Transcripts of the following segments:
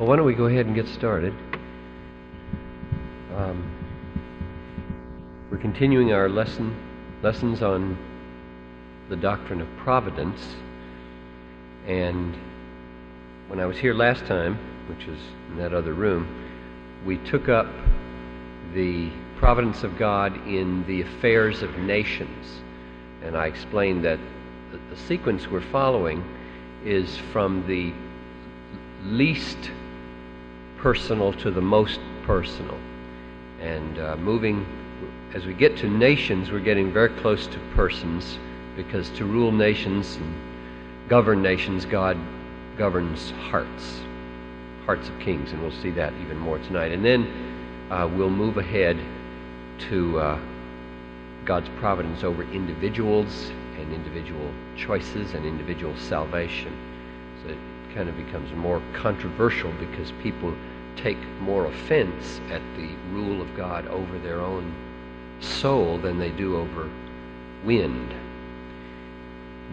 Well, why don't we go ahead and get started? Um, we're continuing our lesson lessons on the doctrine of providence, and when I was here last time, which was in that other room, we took up the providence of God in the affairs of nations, and I explained that the sequence we're following is from the least personal to the most personal. And uh, moving, as we get to nations, we're getting very close to persons because to rule nations and govern nations, God governs hearts, hearts of kings, and we'll see that even more tonight. And then uh, we'll move ahead to uh, God's providence over individuals and individual choices and individual salvation. So it kind of becomes more controversial because people take more offense at the rule of God over their own soul than they do over wind.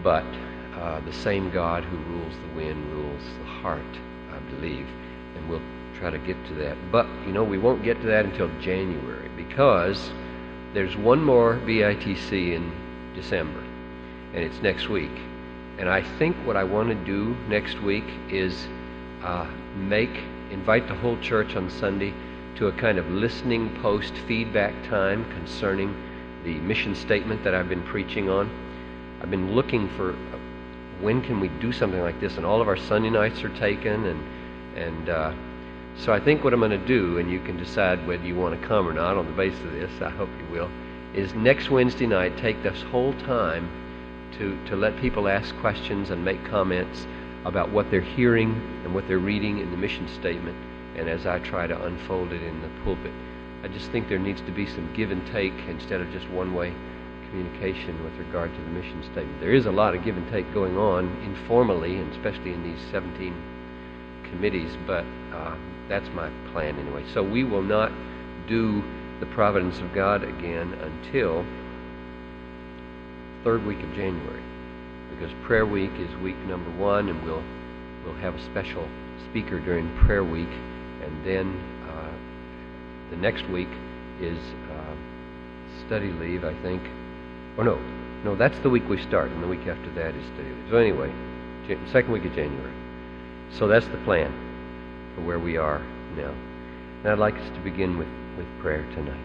But uh, the same God who rules the wind rules the heart, I believe. And we'll try to get to that. But, you know, we won't get to that until January because there's one more BITC in December, and it's next week. And I think what I want to do next week is uh, make invite the whole church on Sunday to a kind of listening post feedback time concerning the mission statement that I've been preaching on. I've been looking for uh, when can we do something like this, and all of our Sunday nights are taken, and and uh, so I think what I'm going to do, and you can decide whether you want to come or not on the basis of this. I hope you will. Is next Wednesday night take this whole time to to let people ask questions and make comments about what they're hearing and what they're reading in the mission statement, and as I try to unfold it in the pulpit. I just think there needs to be some give and take instead of just one way communication with regard to the mission statement. There is a lot of give and take going on informally, and especially in these 17 committees, but uh, that's my plan anyway. So we will not do the providence of God again until third week of January because prayer week is week number one, and we'll we'll have a special speaker during prayer week, and then uh, the next week is uh, study leave, I think. Or no, no, that's the week we start, and the week after that is study leave. So anyway, second week of January. So that's the plan for where we are now. And I'd like us to begin with, with prayer tonight.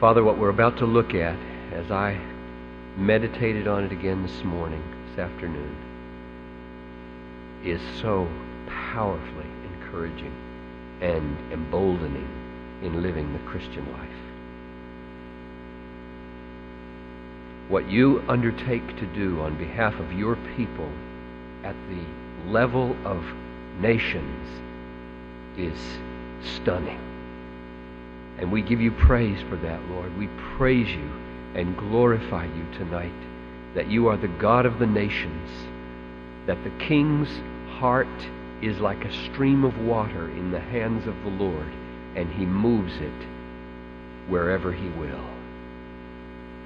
Father, what we're about to look at, as I meditated on it again this morning, this afternoon, is so powerfully encouraging and emboldening in living the Christian life. What you undertake to do on behalf of your people at the level of nations is stunning. And we give you praise for that, Lord. We praise you and glorify you tonight that you are the God of the nations, that the king's heart is like a stream of water in the hands of the Lord, and he moves it wherever he will.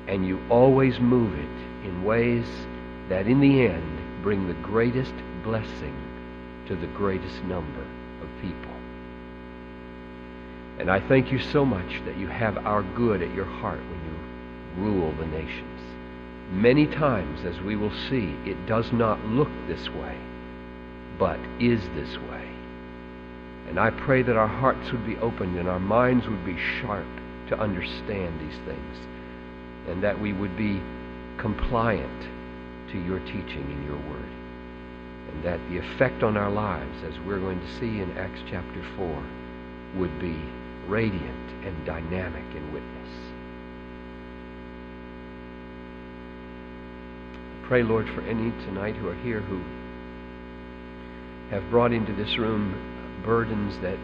And you always move it in ways that in the end bring the greatest blessing to the greatest number of people. And I thank you so much that you have our good at your heart rule the nations. Many times, as we will see, it does not look this way, but is this way. And I pray that our hearts would be opened and our minds would be sharp to understand these things, and that we would be compliant to your teaching and your word. And that the effect on our lives, as we're going to see in Acts chapter 4, would be radiant and dynamic in witness. Pray, Lord, for any tonight who are here who have brought into this room burdens that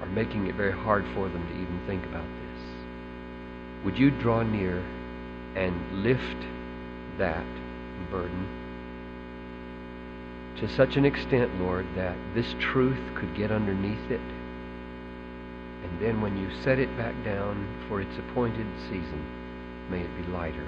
are making it very hard for them to even think about this. Would you draw near and lift that burden to such an extent, Lord, that this truth could get underneath it? And then when you set it back down for its appointed season, may it be lighter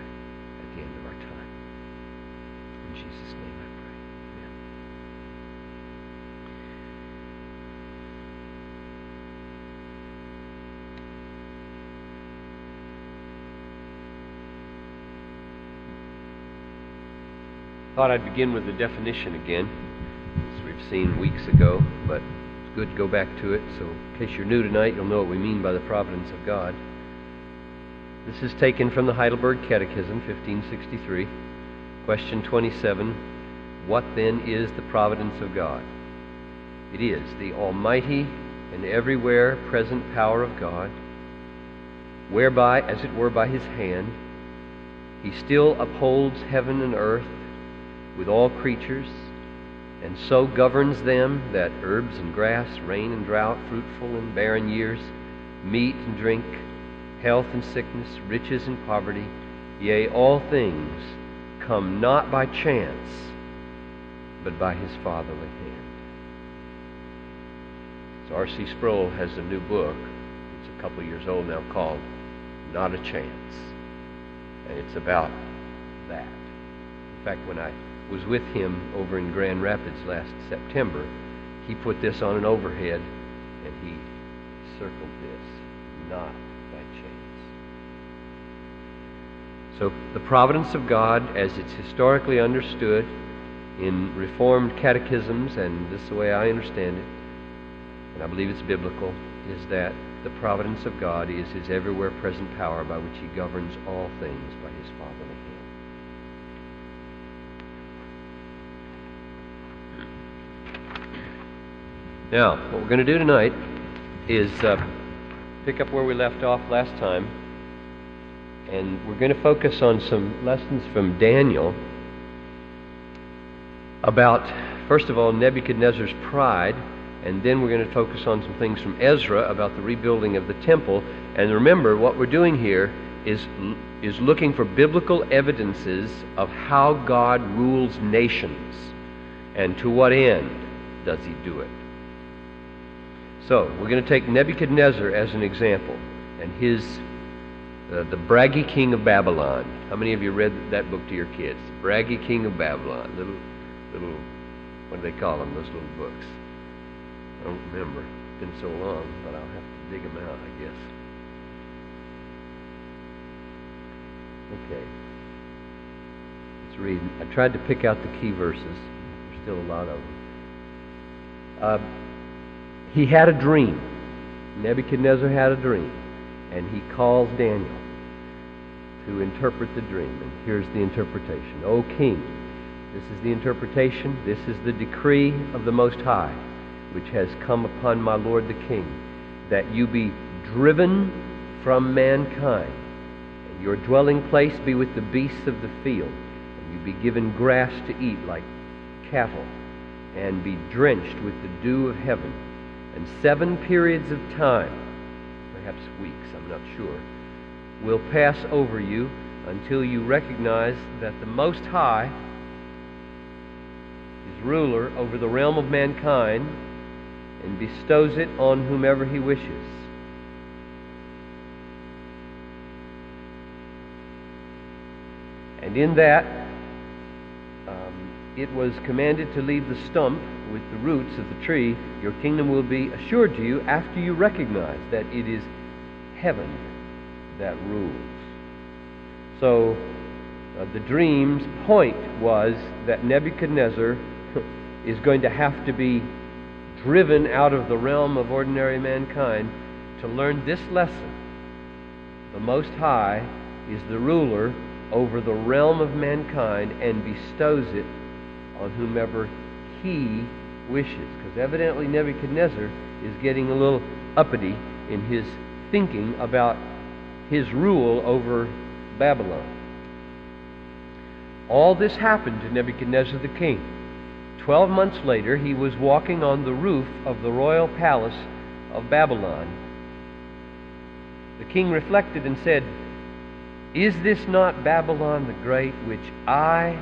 thought I'd begin with the definition again, as we've seen weeks ago, but it's good to go back to it. So, in case you're new tonight, you'll know what we mean by the providence of God. This is taken from the Heidelberg Catechism, 1563. Question 27 What then is the providence of God? It is the almighty and everywhere present power of God, whereby, as it were by his hand, he still upholds heaven and earth with all creatures, and so governs them that herbs and grass, rain and drought, fruitful and barren years, meat and drink, health and sickness, riches and poverty, yea, all things come not by chance, but by his fatherly hand. So R.C. Sproul has a new book, it's a couple years old now, called Not a Chance. And it's about that. In fact, when I was with him over in Grand Rapids last September, he put this on an overhead and he circled this, not by chance. So the providence of God, as it's historically understood in Reformed catechisms, and this is the way I understand it, and I believe it's biblical, is that the providence of God is his everywhere present power by which he governs all things by his fatherly hand. Now, what we're going to do tonight is uh, pick up where we left off last time, and we're going to focus on some lessons from Daniel about, first of all, Nebuchadnezzar's pride, and then we're going to focus on some things from Ezra about the rebuilding of the temple. And remember, what we're doing here is, is looking for biblical evidences of how God rules nations and to what end does he do it. So, we're going to take Nebuchadnezzar as an example and his uh, the braggy king of Babylon. How many of you read that book to your kids? Braggy king of Babylon. Little little what do they call them? Those little books. I don't remember. It's been so long, but I'll have to dig them out, I guess. Okay. Let's read. I tried to pick out the key verses. There's still a lot of them. Uh, he had a dream. Nebuchadnezzar had a dream, and he calls Daniel to interpret the dream. And here's the interpretation O king, this is the interpretation, this is the decree of the Most High, which has come upon my Lord the king, that you be driven from mankind, and your dwelling place be with the beasts of the field, and you be given grass to eat like cattle, and be drenched with the dew of heaven and seven periods of time, perhaps weeks, I'm not sure, will pass over you until you recognize that the Most High is ruler over the realm of mankind and bestows it on whomever he wishes. And in that, um, it was commanded to leave the stump with the roots of the tree, your kingdom will be assured to you after you recognize that it is heaven that rules. So, uh, the dream's point was that Nebuchadnezzar is going to have to be driven out of the realm of ordinary mankind to learn this lesson. The Most High is the ruler over the realm of mankind and bestows it on whomever he wishes. Because evidently Nebuchadnezzar is getting a little uppity in his thinking about his rule over Babylon. All this happened to Nebuchadnezzar the king. Twelve months later, he was walking on the roof of the royal palace of Babylon. The king reflected and said, Is this not Babylon the Great, which I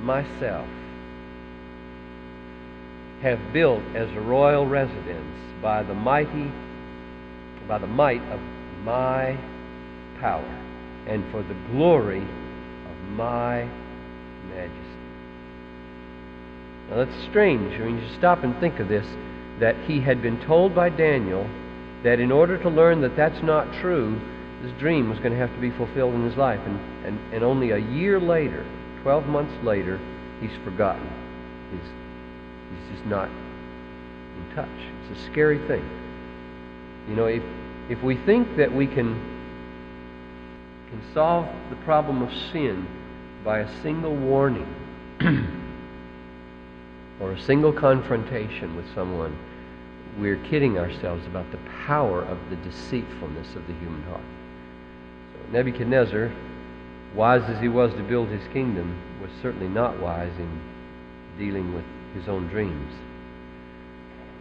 myself have built as a royal residence by the mighty by the might of my power and for the glory of my majesty. Now that's strange when you stop and think of this that he had been told by Daniel that in order to learn that that's not true, this dream was going to have to be fulfilled in his life. And, and, and only a year later, 12 months later, he's forgotten. He's not in touch. It's a scary thing. You know, if, if we think that we can, can solve the problem of sin by a single warning or a single confrontation with someone, we're kidding ourselves about the power of the deceitfulness of the human heart. So Nebuchadnezzar, wise as he was to build his kingdom, was certainly not wise in dealing with his own dreams.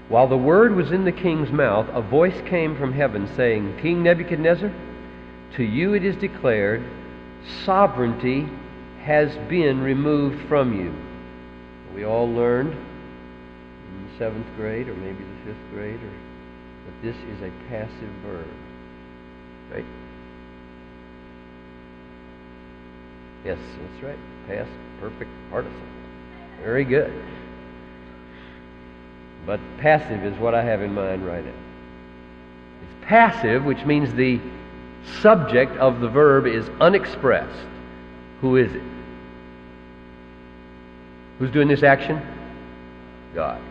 While the word was in the king's mouth, a voice came from heaven saying, King Nebuchadnezzar, to you it is declared, sovereignty has been removed from you. We all learned in the seventh grade or maybe the fifth grade or, that this is a passive verb. Right? Yes, that's right. Past perfect participle. Very good. But passive is what I have in mind right now. It's passive, which means the subject of the verb is unexpressed. Who is it? Who's doing this action? God.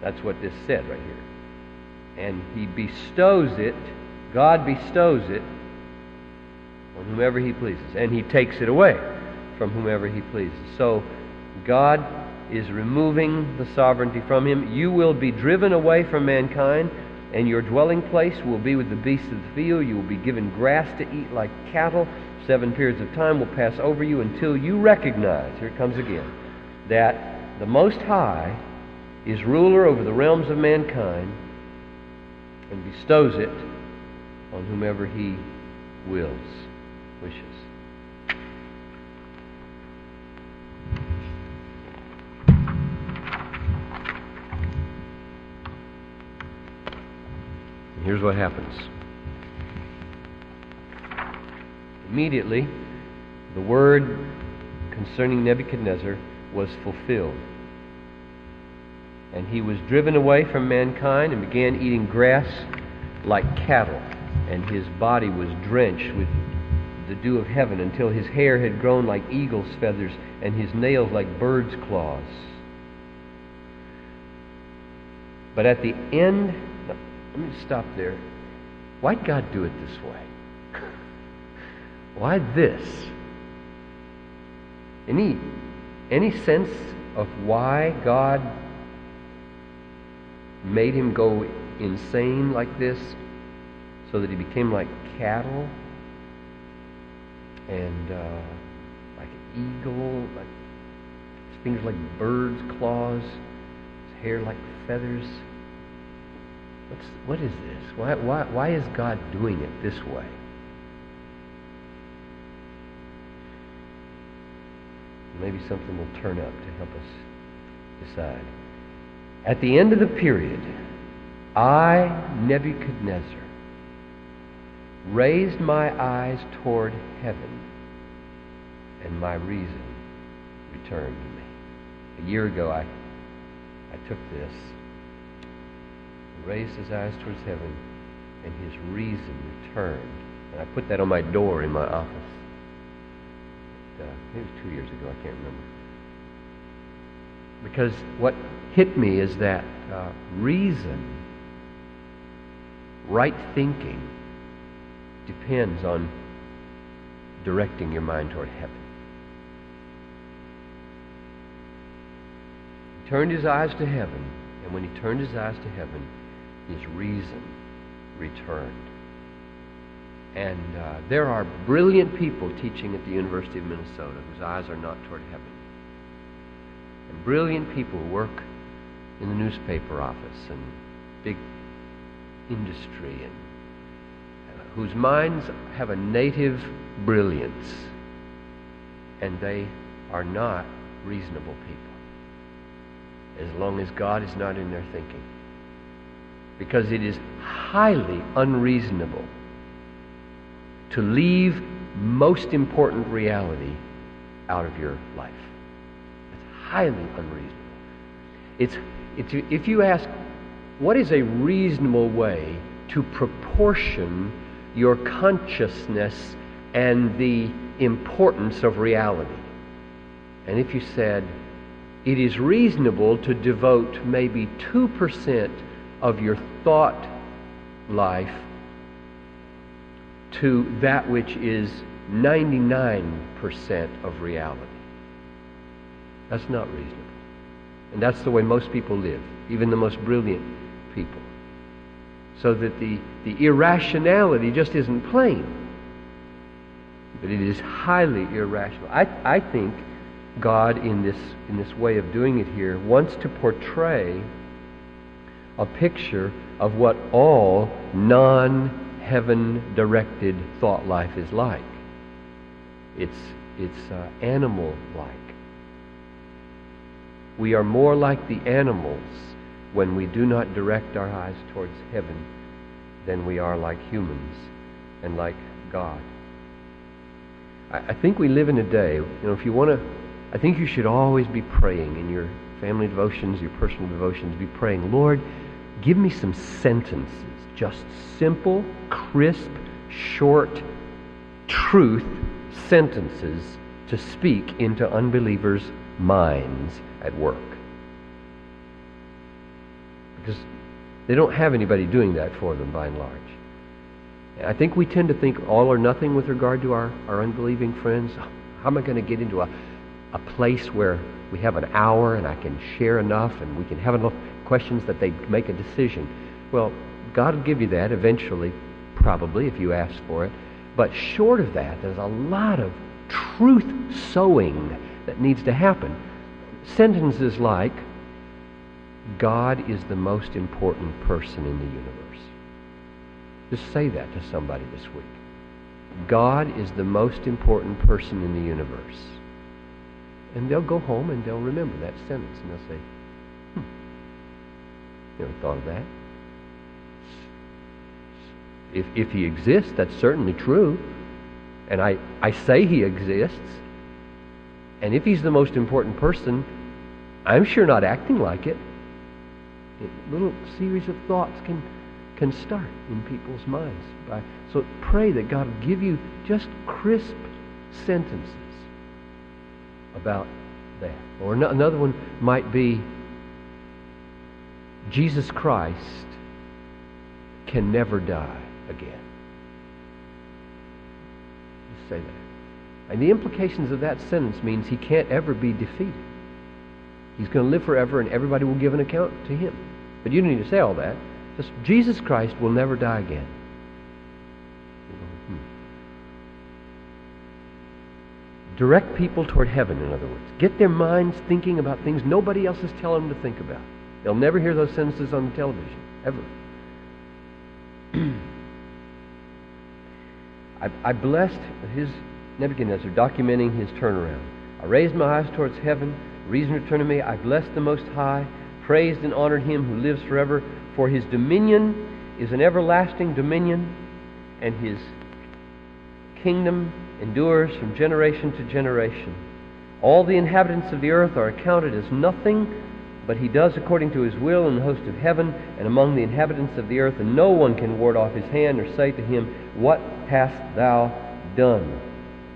That's what this said right here. And he bestows it, God bestows it on whomever he pleases. And he takes it away from whomever he pleases. So God is removing the sovereignty from him. You will be driven away from mankind, and your dwelling place will be with the beasts of the field. You will be given grass to eat like cattle. Seven periods of time will pass over you until you recognize, here it comes again, that the Most High is ruler over the realms of mankind and bestows it on whomever he wills, wishes. And here's what happens. Immediately, the word concerning Nebuchadnezzar was fulfilled. And he was driven away from mankind and began eating grass like cattle, and his body was drenched with the dew of heaven until his hair had grown like eagle's feathers and his nails like bird's claws. But at the end, let me stop there. Why'd God do it this way? Why this? Any, any sense of why God made him go insane like this so that he became like cattle and uh, like an eagle, like his fingers like birds' claws, his hair like feathers? What's, what is this? Why, why, why is God doing it this way? Maybe something will turn up to help us decide. At the end of the period, I, Nebuchadnezzar, raised my eyes toward heaven, and my reason returned to me. A year ago, I, I took this, raised his eyes towards heaven, and his reason returned. And I put that on my door in my office. Uh, it was two years ago, I can't remember. Because what hit me is that uh, reason, right thinking, depends on directing your mind toward heaven. He turned his eyes to heaven, and when he turned his eyes to heaven, his reason returned. And uh, there are brilliant people teaching at the University of Minnesota whose eyes are not toward heaven. And brilliant people who work in the newspaper office and big industry and uh, whose minds have a native brilliance and they are not reasonable people as long as God is not in their thinking because it is highly unreasonable to leave most important reality out of your life. It's highly unreasonable. It's, it's, if you ask, what is a reasonable way to proportion your consciousness and the importance of reality? and if you said, it is reasonable to devote maybe 2% of your thought life to that which is 99% of reality. That's not reasonable. And that's the way most people live, even the most brilliant people. So that the, the irrationality just isn't plain, but it is highly irrational. I, I think God, in this, in this way of doing it here, wants to portray a picture of what all non heaven directed thought life is like. It's, it's uh, animal like. We are more like the animals when we do not direct our eyes towards heaven than we are like humans and like God. I, I think we live in a day, you know, if you want to, I think you should always be praying in your family devotions, your personal devotions, be praying, Lord, give me some sentences, just simple, crisp, short, truth sentences to speak into unbelievers' minds at work. Because they don't have anybody doing that for them by and large. I think we tend to think all or nothing with regard to our, our unbelieving friends. How am I going to get into a, a place where we have an hour and I can share enough and we can have enough questions that they make a decision? Well, God will give you that eventually, probably, if you ask for it. But short of that, there's a lot of truth sowing that needs to happen. Sentences like, God is the most important person in the universe. Just say that to somebody this week. God is the most important person in the universe. And they'll go home and they'll remember that sentence and they'll say, never thought of that. If, if he exists, that's certainly true. And I, I say he exists. And if he's the most important person, I'm sure not acting like it. A little series of thoughts can, can start in people's minds. By, so pray that God will give you just crisp sentences about that. Or another one might be Jesus Christ can never die again. Just say that. And the implications of that sentence means he can't ever be defeated. He's going to live forever and everybody will give an account to him. But you don't need to say all that. Just Jesus Christ will never die again. Hmm. Direct people toward heaven, in other words. Get their minds thinking about things nobody else is telling them to think about. They'll never hear those sentences on the television, ever. I, I blessed his Nebuchadnezzar, documenting his turnaround. I raised my eyes towards heaven. Reason returned to me. I blessed the Most High, praised and honored him who lives forever. For his dominion is an everlasting dominion, and his kingdom endures from generation to generation. All the inhabitants of the earth are accounted as nothing but he does according to his will in the host of heaven and among the inhabitants of the earth, and no one can ward off his hand or say to him, What hast thou done?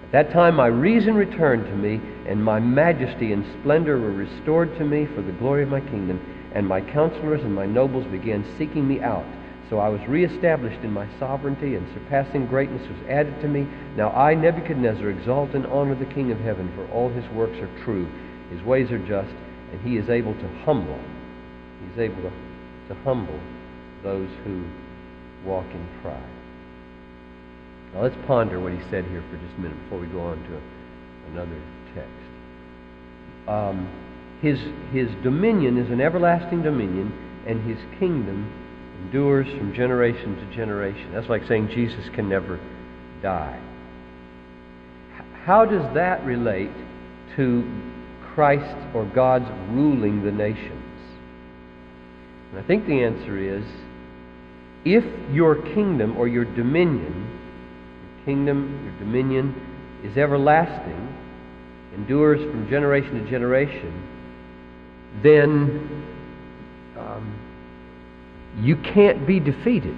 At that time my reason returned to me, and my majesty and splendor were restored to me for the glory of my kingdom, and my counselors and my nobles began seeking me out. So I was reestablished in my sovereignty, and surpassing greatness was added to me. Now I, Nebuchadnezzar, exalt and honor the King of heaven, for all his works are true, his ways are just and he is able to humble. He's able to, to humble those who walk in pride. Now let's ponder what he said here for just a minute before we go on to another text. Um, his, his dominion is an everlasting dominion, and his kingdom endures from generation to generation. That's like saying Jesus can never die. How does that relate to Christ or God's ruling the nations? And I think the answer is if your kingdom or your dominion, your kingdom, your dominion is everlasting, endures from generation to generation, then um, you can't be defeated.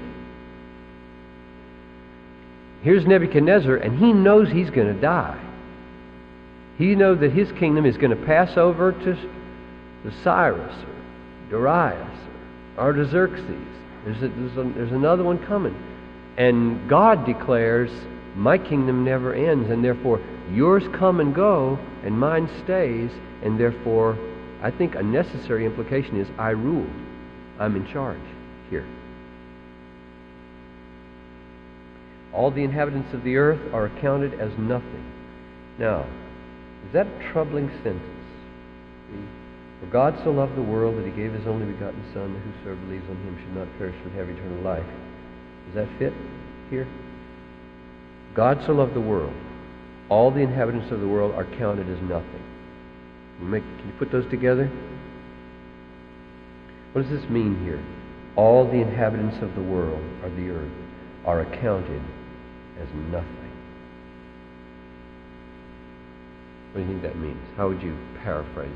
Here's Nebuchadnezzar, and he knows he's going to die. He knows that his kingdom is going to pass over to, to Cyrus or Darius or Artaxerxes. There's, a, there's, a, there's another one coming. And God declares, My kingdom never ends, and therefore yours come and go, and mine stays, and therefore I think a necessary implication is I rule. I'm in charge here. All the inhabitants of the earth are accounted as nothing. Now, that a troubling sentence? For God so loved the world that he gave his only begotten Son, that whosoever believes on him should not perish but have eternal life. Does that fit here? God so loved the world. All the inhabitants of the world are counted as nothing. Can you, make, can you put those together? What does this mean here? All the inhabitants of the world, of the earth, are accounted as nothing. What do you think that means? How would you paraphrase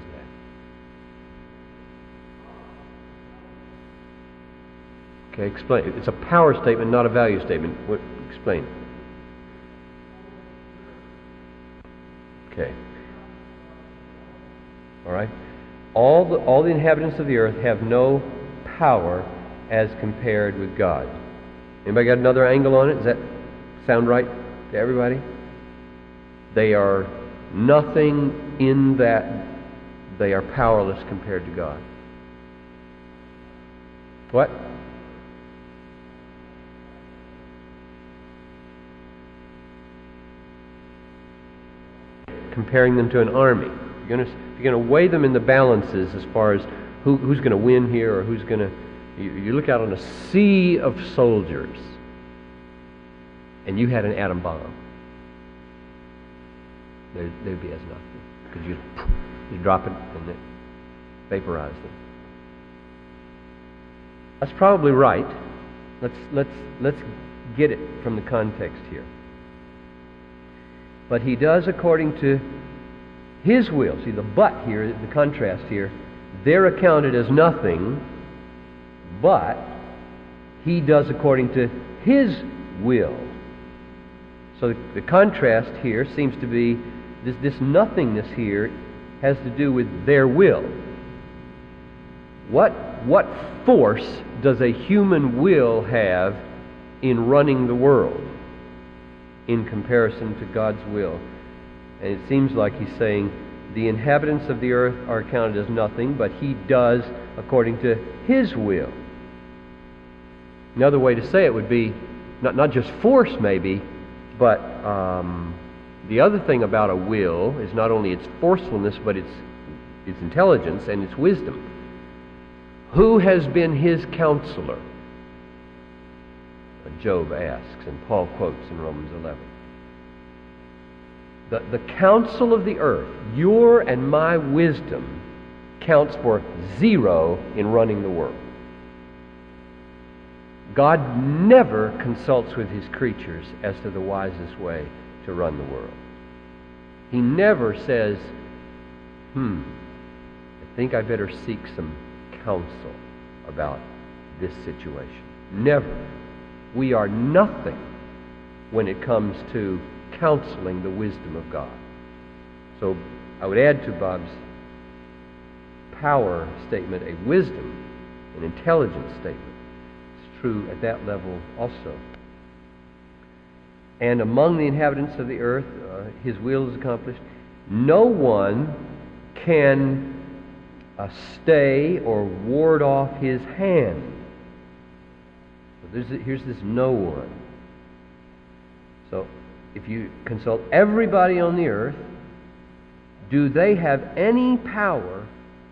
that? Okay, explain. It's a power statement, not a value statement. What, explain. Okay. All right? All the, all the inhabitants of the earth have no power as compared with God. Anybody got another angle on it? Does that sound right to everybody? They are nothing in that they are powerless compared to God. What? Comparing them to an army. You're going to, you're going to weigh them in the balances as far as who, who's going to win here or who's going to. You, you look out on a sea of soldiers and you had an atom bomb. They'd, they'd be as nothing. Because you, drop it and it vaporize them. That's probably right. Let's, let's, let's get it from the context here. But he does according to his will. See, the but here, the contrast here, they're accounted as nothing, but he does according to his will. So the contrast here seems to be this, this nothingness here has to do with their will. What, what force does a human will have in running the world in comparison to God's will? And it seems like he's saying the inhabitants of the earth are counted as nothing, but he does according to his will. Another way to say it would be not, not just force, maybe, but um, the other thing about a will is not only its forcefulness, but its, its intelligence and its wisdom. Who has been his counselor? Uh, Job asks, and Paul quotes in Romans 11. The, the counsel of the earth, your and my wisdom, counts for zero in running the world. God never consults with his creatures as to the wisest way to run the world. He never says, hmm, I think I better seek some counsel about this situation. Never. We are nothing when it comes to counseling the wisdom of God. So I would add to Bob's power statement a wisdom, an intelligence statement It's true at that level also. And among the inhabitants of the earth, uh, his will is accomplished. No one can uh, stay or ward off his hand. So here's this no one. So if you consult everybody on the earth, do they have any power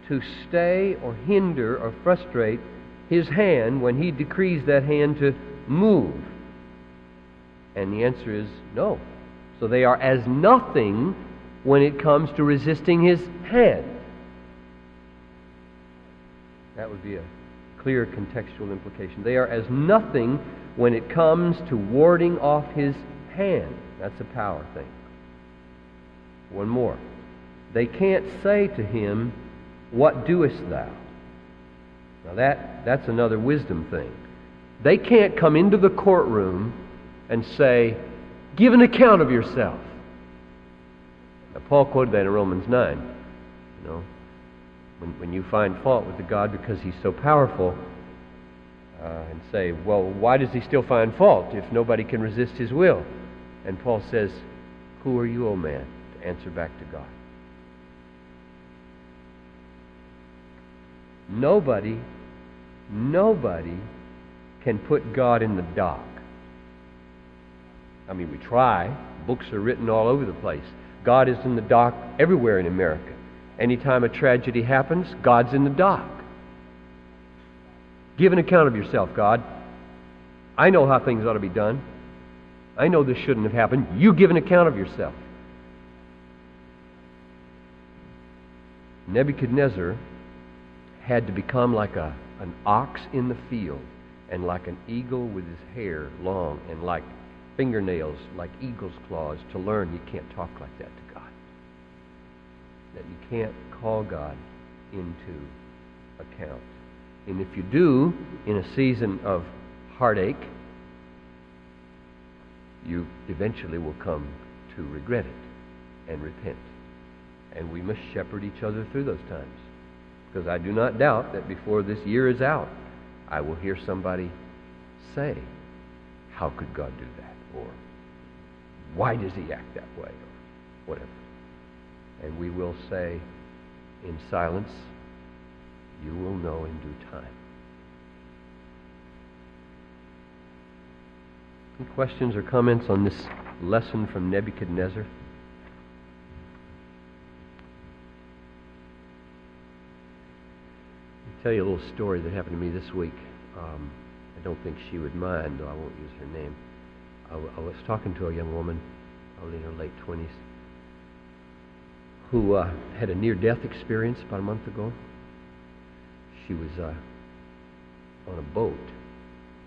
to stay or hinder or frustrate his hand when he decrees that hand to move? And the answer is no. So they are as nothing when it comes to resisting his hand. That would be a clear contextual implication. They are as nothing when it comes to warding off his hand. That's a power thing. One more. They can't say to him, What doest thou? Now, that, that's another wisdom thing. They can't come into the courtroom and say, Give an account of yourself. Now, Paul quoted that in Romans 9. You know, when, when you find fault with the God because he's so powerful, uh, and say, well, why does he still find fault if nobody can resist his will? And Paul says, Who are you, O man, to answer back to God? Nobody, nobody can put God in the dock. I mean, we try. Books are written all over the place. God is in the dock everywhere in America. Anytime a tragedy happens, God's in the dock. Give an account of yourself, God. I know how things ought to be done. I know this shouldn't have happened. You give an account of yourself. Nebuchadnezzar had to become like a, an ox in the field and like an eagle with his hair long and like fingernails like eagle's claws to learn you can't talk like that to God. That you can't call God into account. And if you do, in a season of heartache, you eventually will come to regret it and repent. And we must shepherd each other through those times. Because I do not doubt that before this year is out, I will hear somebody say, How could God do that? Or why does he act that way? Or whatever. And we will say in silence, you will know in due time. Any questions or comments on this lesson from Nebuchadnezzar? Tell you a little story that happened to me this week. Um, I don't think she would mind, though I won't use her name. I, I was talking to a young woman, probably in her late 20s, who uh, had a near death experience about a month ago she was uh, on a boat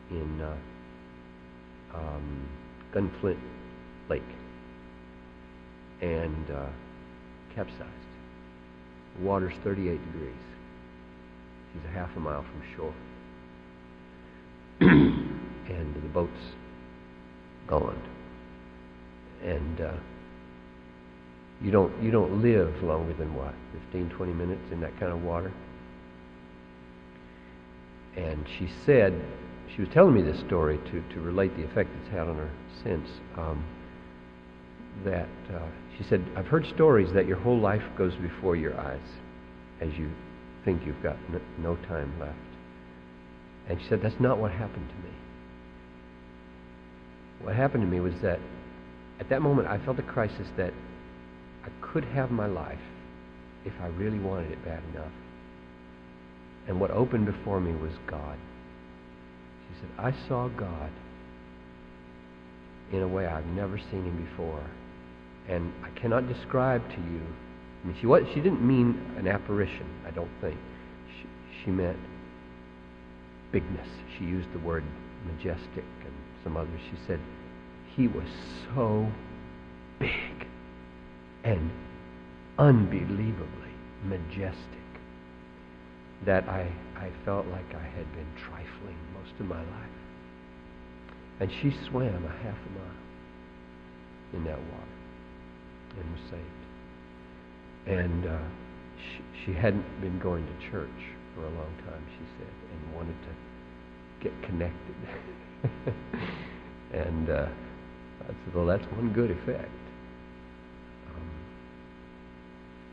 in uh, um, Gunflint Lake and uh, capsized. The water's 38 degrees. She's a half a mile from shore. and the boat's And uh, you don't you don't live longer than what 15 20 minutes in that kind of water and she said, she was telling me this story to, to relate the effect it's had on her since. Um, that uh, she said, I've heard stories that your whole life goes before your eyes as you think you've got no time left. And she said, That's not what happened to me. What happened to me was that at that moment I felt a crisis that I could have my life if I really wanted it bad enough. And what opened before me was God. She said, I saw God in a way I've never seen him before. And I cannot describe to you. I mean, she, was, she didn't mean an apparition, I don't think. She, she meant bigness. She used the word majestic and some others. She said, He was so big and unbelievably majestic that I, I felt like I had been trifling most of my life. And she swam a half a mile in that water and was saved. And uh, she, she hadn't been going to church for a long time, she said, and wanted to get connected. and uh, I said, well, that's one good effect. Um,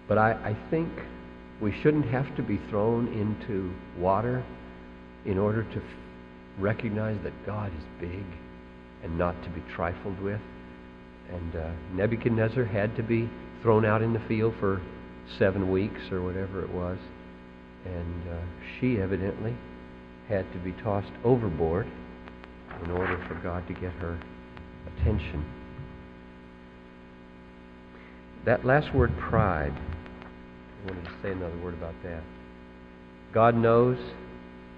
but I, I think we shouldn't have to be thrown into water in order to f- recognize that God is big and not to be trifled with. And uh, Nebuchadnezzar had to be thrown out in the field for seven weeks or whatever it was. And uh, she evidently had to be tossed overboard in order for God to get her attention. That last word, pride, I wanted to say another word about that. God knows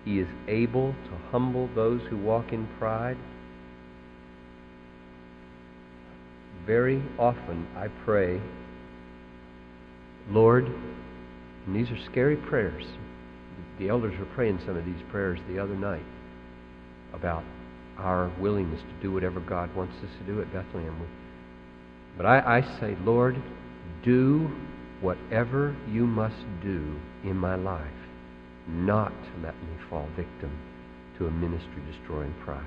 He is able to humble those who walk in pride. Very often I pray, Lord, and these are scary prayers. The elders were praying some of these prayers the other night about our willingness to do whatever God wants us to do at Bethlehem. But I, I say, Lord, do whatever you must do in my life, not to let me fall victim to a ministry destroying pride.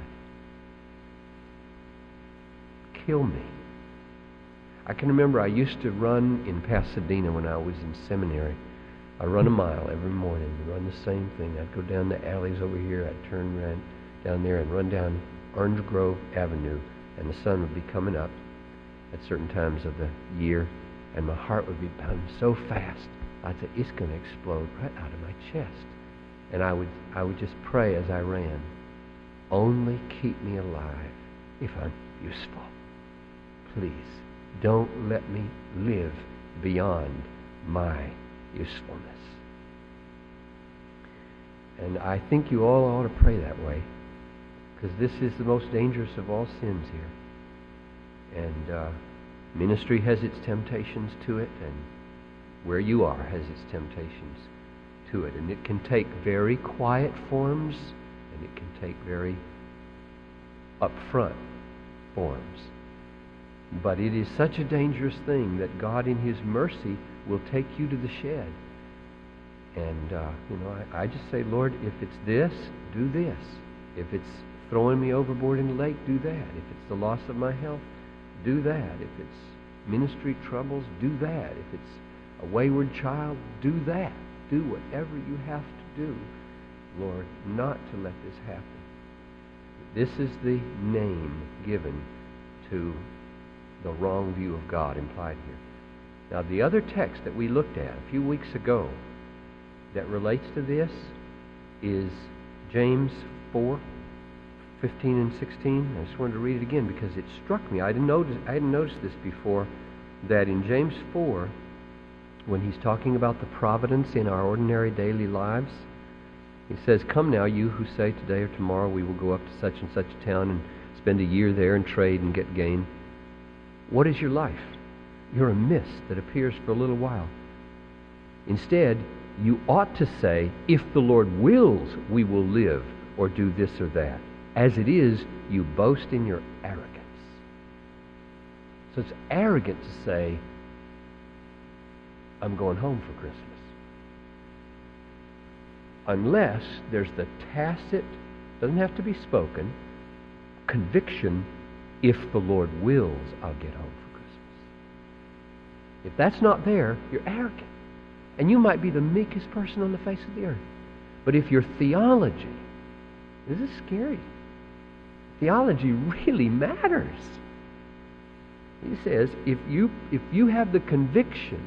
Kill me. I can remember I used to run in Pasadena when I was in seminary. I run a mile every morning, run the same thing. I'd go down the alleys over here, I'd turn around down there and run down Orange Grove Avenue, and the sun would be coming up at certain times of the year, and my heart would be pounding so fast, I'd say, it's going to explode right out of my chest. And I would, I would just pray as I ran, only keep me alive if I'm useful. Please, don't let me live beyond my usefulness. And I think you all ought to pray that way because this is the most dangerous of all sins here. And uh, ministry has its temptations to it, and where you are has its temptations to it. And it can take very quiet forms, and it can take very upfront forms. But it is such a dangerous thing that God, in His mercy, will take you to the shed. And, uh, you know, I, I just say, Lord, if it's this, do this. If it's throwing me overboard in the lake, do that. If it's the loss of my health, do that. If it's ministry troubles, do that. If it's a wayward child, do that. Do whatever you have to do, Lord, not to let this happen. This is the name given to the wrong view of God implied here. Now, the other text that we looked at a few weeks ago that relates to this is James 4 15 and 16. I just wanted to read it again because it struck me. I didn't notice, I hadn't noticed this before that in James 4, when he's talking about the providence in our ordinary daily lives, he says, Come now, you who say today or tomorrow we will go up to such and such a town and spend a year there and trade and get gain. What is your life? You're a mist that appears for a little while. Instead, you ought to say, If the Lord wills, we will live or do this or that. As it is, you boast in your arrogance. So it's arrogant to say, I'm going home for Christmas. Unless there's the tacit, doesn't have to be spoken, conviction, if the Lord wills, I'll get home for Christmas. If that's not there, you're arrogant. And you might be the meekest person on the face of the earth. But if your theology, this is scary theology really matters. He says, if you, if you have the conviction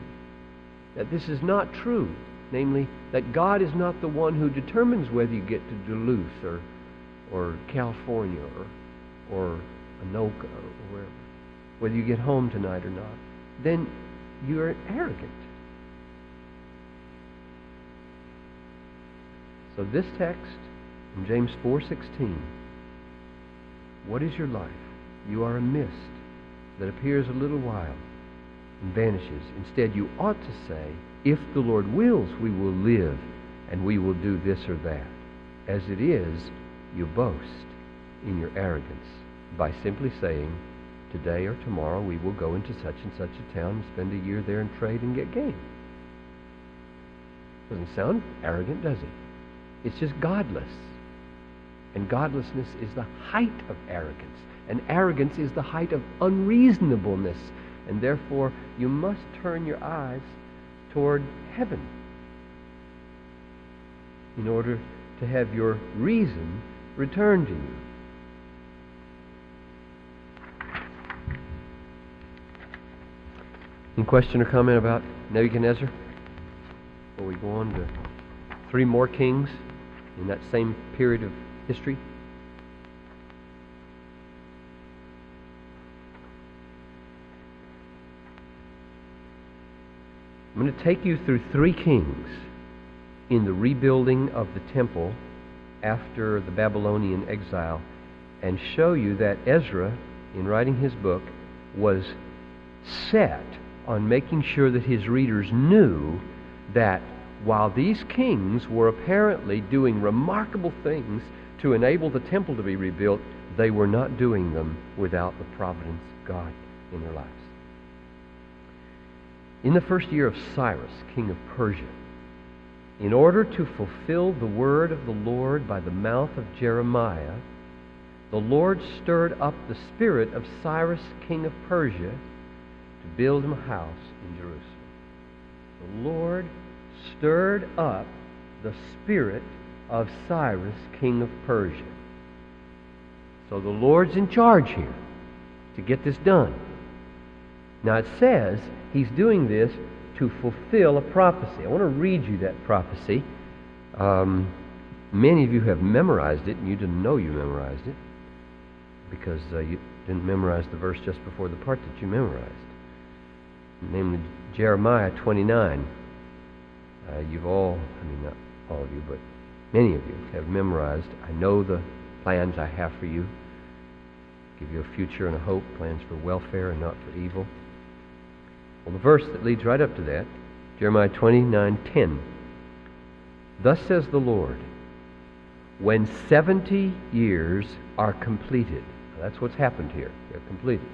that this is not true, namely, that God is not the one who determines whether you get to Duluth or, or California or, or Anoka or wherever, whether you get home tonight or not, then you're arrogant. So this text in James 4:16 what is your life? You are a mist that appears a little while and vanishes. Instead, you ought to say, If the Lord wills, we will live and we will do this or that. As it is, you boast in your arrogance by simply saying, Today or tomorrow we will go into such and such a town and spend a year there and trade and get gain. Doesn't sound arrogant, does it? It's just godless. And godlessness is the height of arrogance. And arrogance is the height of unreasonableness. And therefore, you must turn your eyes toward heaven in order to have your reason returned to you. Any question or comment about Nebuchadnezzar? Before we go on to three more kings in that same period of history? I'm going to take you through three kings in the rebuilding of the temple after the Babylonian exile and show you that Ezra, in writing his book, was set on making sure that his readers knew that while these kings were apparently doing remarkable things to enable the temple to be rebuilt, they were not doing them without the providence of God in their lives. In the first year of Cyrus, king of Persia, in order to fulfill the word of the Lord by the mouth of Jeremiah, the Lord stirred up the spirit of Cyrus, king of Persia, to build him a house in Jerusalem. The Lord stirred up the spirit of Cyrus, king of Persia. So the Lord's in charge here to get this done. Now it says he's doing this to fulfill a prophecy. I want to read you that prophecy. Um, many of you have memorized it, and you didn't know you memorized it because uh, you didn't memorize the verse just before the part that you memorized, namely Jeremiah 29. Uh, you've all, I mean, not all of you, but many of you have memorized. I know the plans I have for you. Give you a future and a hope, plans for welfare and not for evil. Well, the verse that leads right up to that, Jeremiah 29:10. Thus says the Lord, when 70 years are completed. That's what's happened here. They're completed.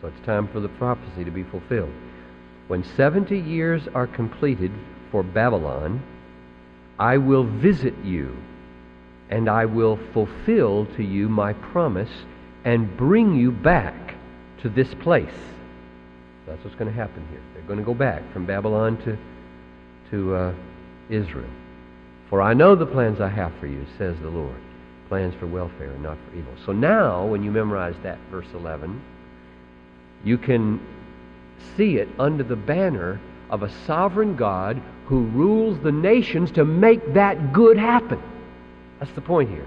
So it's time for the prophecy to be fulfilled. When 70 years are completed for Babylon, I will visit you, and I will fulfill to you my promise and bring you back to this place. That's what's going to happen here. They're going to go back from Babylon to, to uh, Israel. For I know the plans I have for you, says the Lord plans for welfare and not for evil. So now, when you memorize that verse 11, you can see it under the banner of a sovereign God who rules the nations to make that good happen. That's the point here.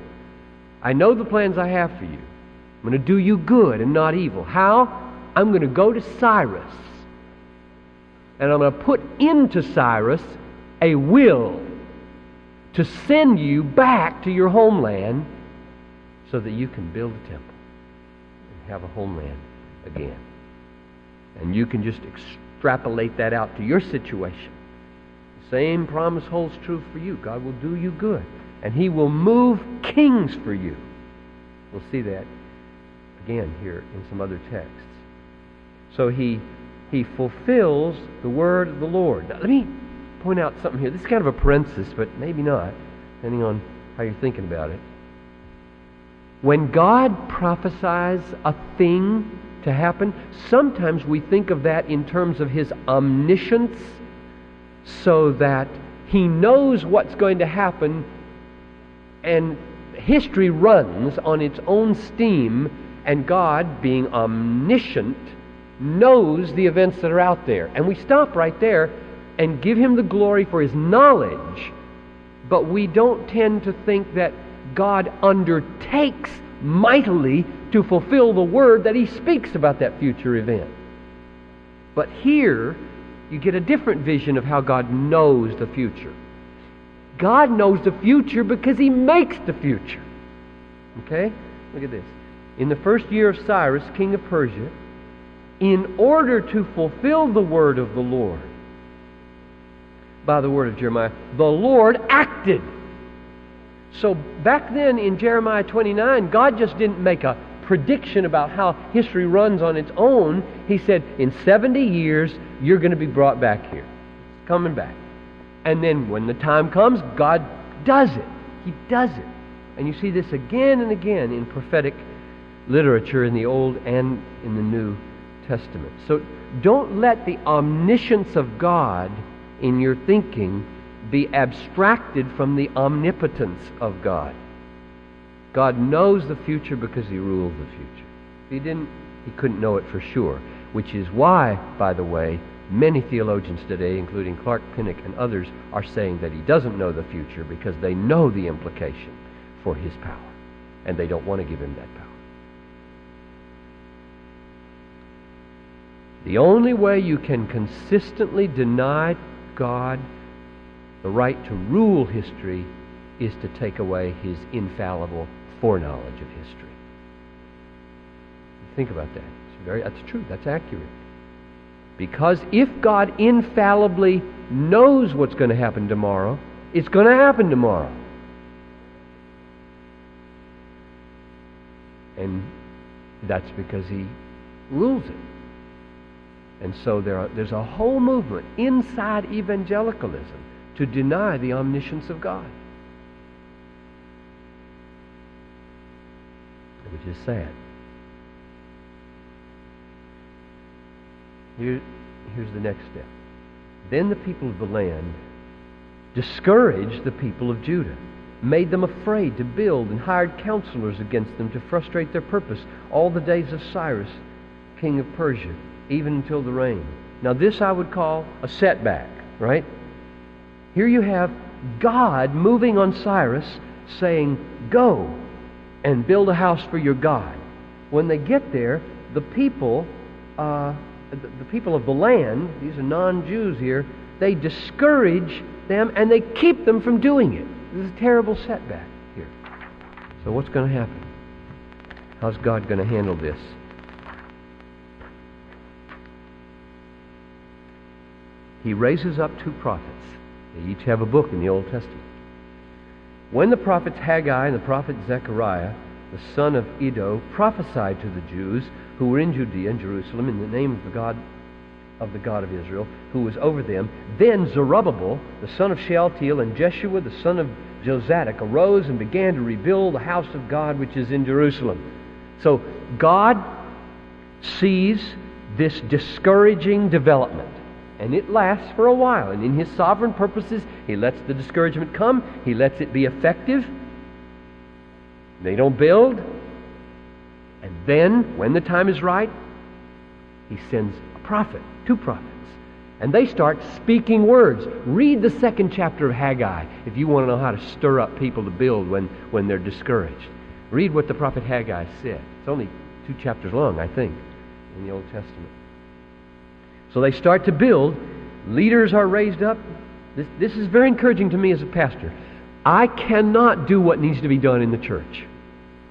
I know the plans I have for you. I'm going to do you good and not evil. How? I'm going to go to Cyrus and I'm going to put into Cyrus a will to send you back to your homeland so that you can build a temple and have a homeland again. And you can just extrapolate that out to your situation. Same promise holds true for you. God will do you good, and He will move kings for you. We'll see that again here in some other texts. So He he fulfills the word of the Lord. Now, let me point out something here. This is kind of a parenthesis, but maybe not, depending on how you're thinking about it. When God prophesies a thing to happen, sometimes we think of that in terms of his omniscience, so that he knows what's going to happen, and history runs on its own steam, and God, being omniscient, knows the events that are out there. And we stop right there and give him the glory for his knowledge, but we don't tend to think that God undertakes mightily to fulfill the word that he speaks about that future event. But here, you get a different vision of how God knows the future. God knows the future because he makes the future. Okay? Look at this. In the first year of Cyrus, king of Persia, in order to fulfill the word of the Lord, by the word of Jeremiah, the Lord acted. So back then in Jeremiah 29, God just didn't make a prediction about how history runs on its own. He said, in 70 years, you're going to be brought back here. It's Coming back. And then when the time comes, God does it. He does it. And you see this again and again in prophetic literature in the Old and in the New Testament. So don't let the omniscience of God in your thinking be abstracted from the omnipotence of God. God knows the future because he rules the future. If he didn't, he couldn't know it for sure. Which is why, by the way, many theologians today, including Clark Pinnock and others, are saying that he doesn't know the future because they know the implication for his power. And they don't want to give him that power. The only way you can consistently deny God the right to rule history is to take away his infallible foreknowledge of history. Think about that. It's very, that's true. That's accurate. Because if God infallibly knows what's going to happen tomorrow, it's going to happen tomorrow. And that's because he rules it. And so there are, there's a whole movement inside evangelicalism to deny the omniscience of God. Which is sad. Here, here's the next step. Then the people of the land discouraged the people of Judah, made them afraid to build, and hired counselors against them to frustrate their purpose all the days of Cyrus, king of Persia, even until the reign. Now, this I would call a setback, right? Here you have God moving on Cyrus, saying, Go and build a house for your God. When they get there, the people, uh, the, the people of the land, these are non Jews here, they discourage them and they keep them from doing it. This is a terrible setback here. So, what's going to happen? How's God going to handle this? He raises up two prophets. They each have a book in the Old Testament. When the prophets Haggai and the prophet Zechariah, the son of Iddo, prophesied to the Jews who were in Judea and Jerusalem in the name of the God of the God of Israel, who was over them, then Zerubbabel, the son of Shealtiel, and Jeshua, the son of Jozadak, arose and began to rebuild the house of God which is in Jerusalem. So God sees this discouraging development. And it lasts for a while. And in His sovereign purposes, He lets the discouragement come, He lets it be effective. They don't build. And then, when the time is right, He sends a prophet, two prophets. And they start speaking words. Read the second chapter of Haggai if you want to know how to stir up people to build when, when they're discouraged. Read what the prophet Haggai said. It's only two chapters long, I think, in the Old Testament. So they start to build. Leaders are raised up. This, this is very encouraging to me as a pastor. I cannot do what needs to be done in the church.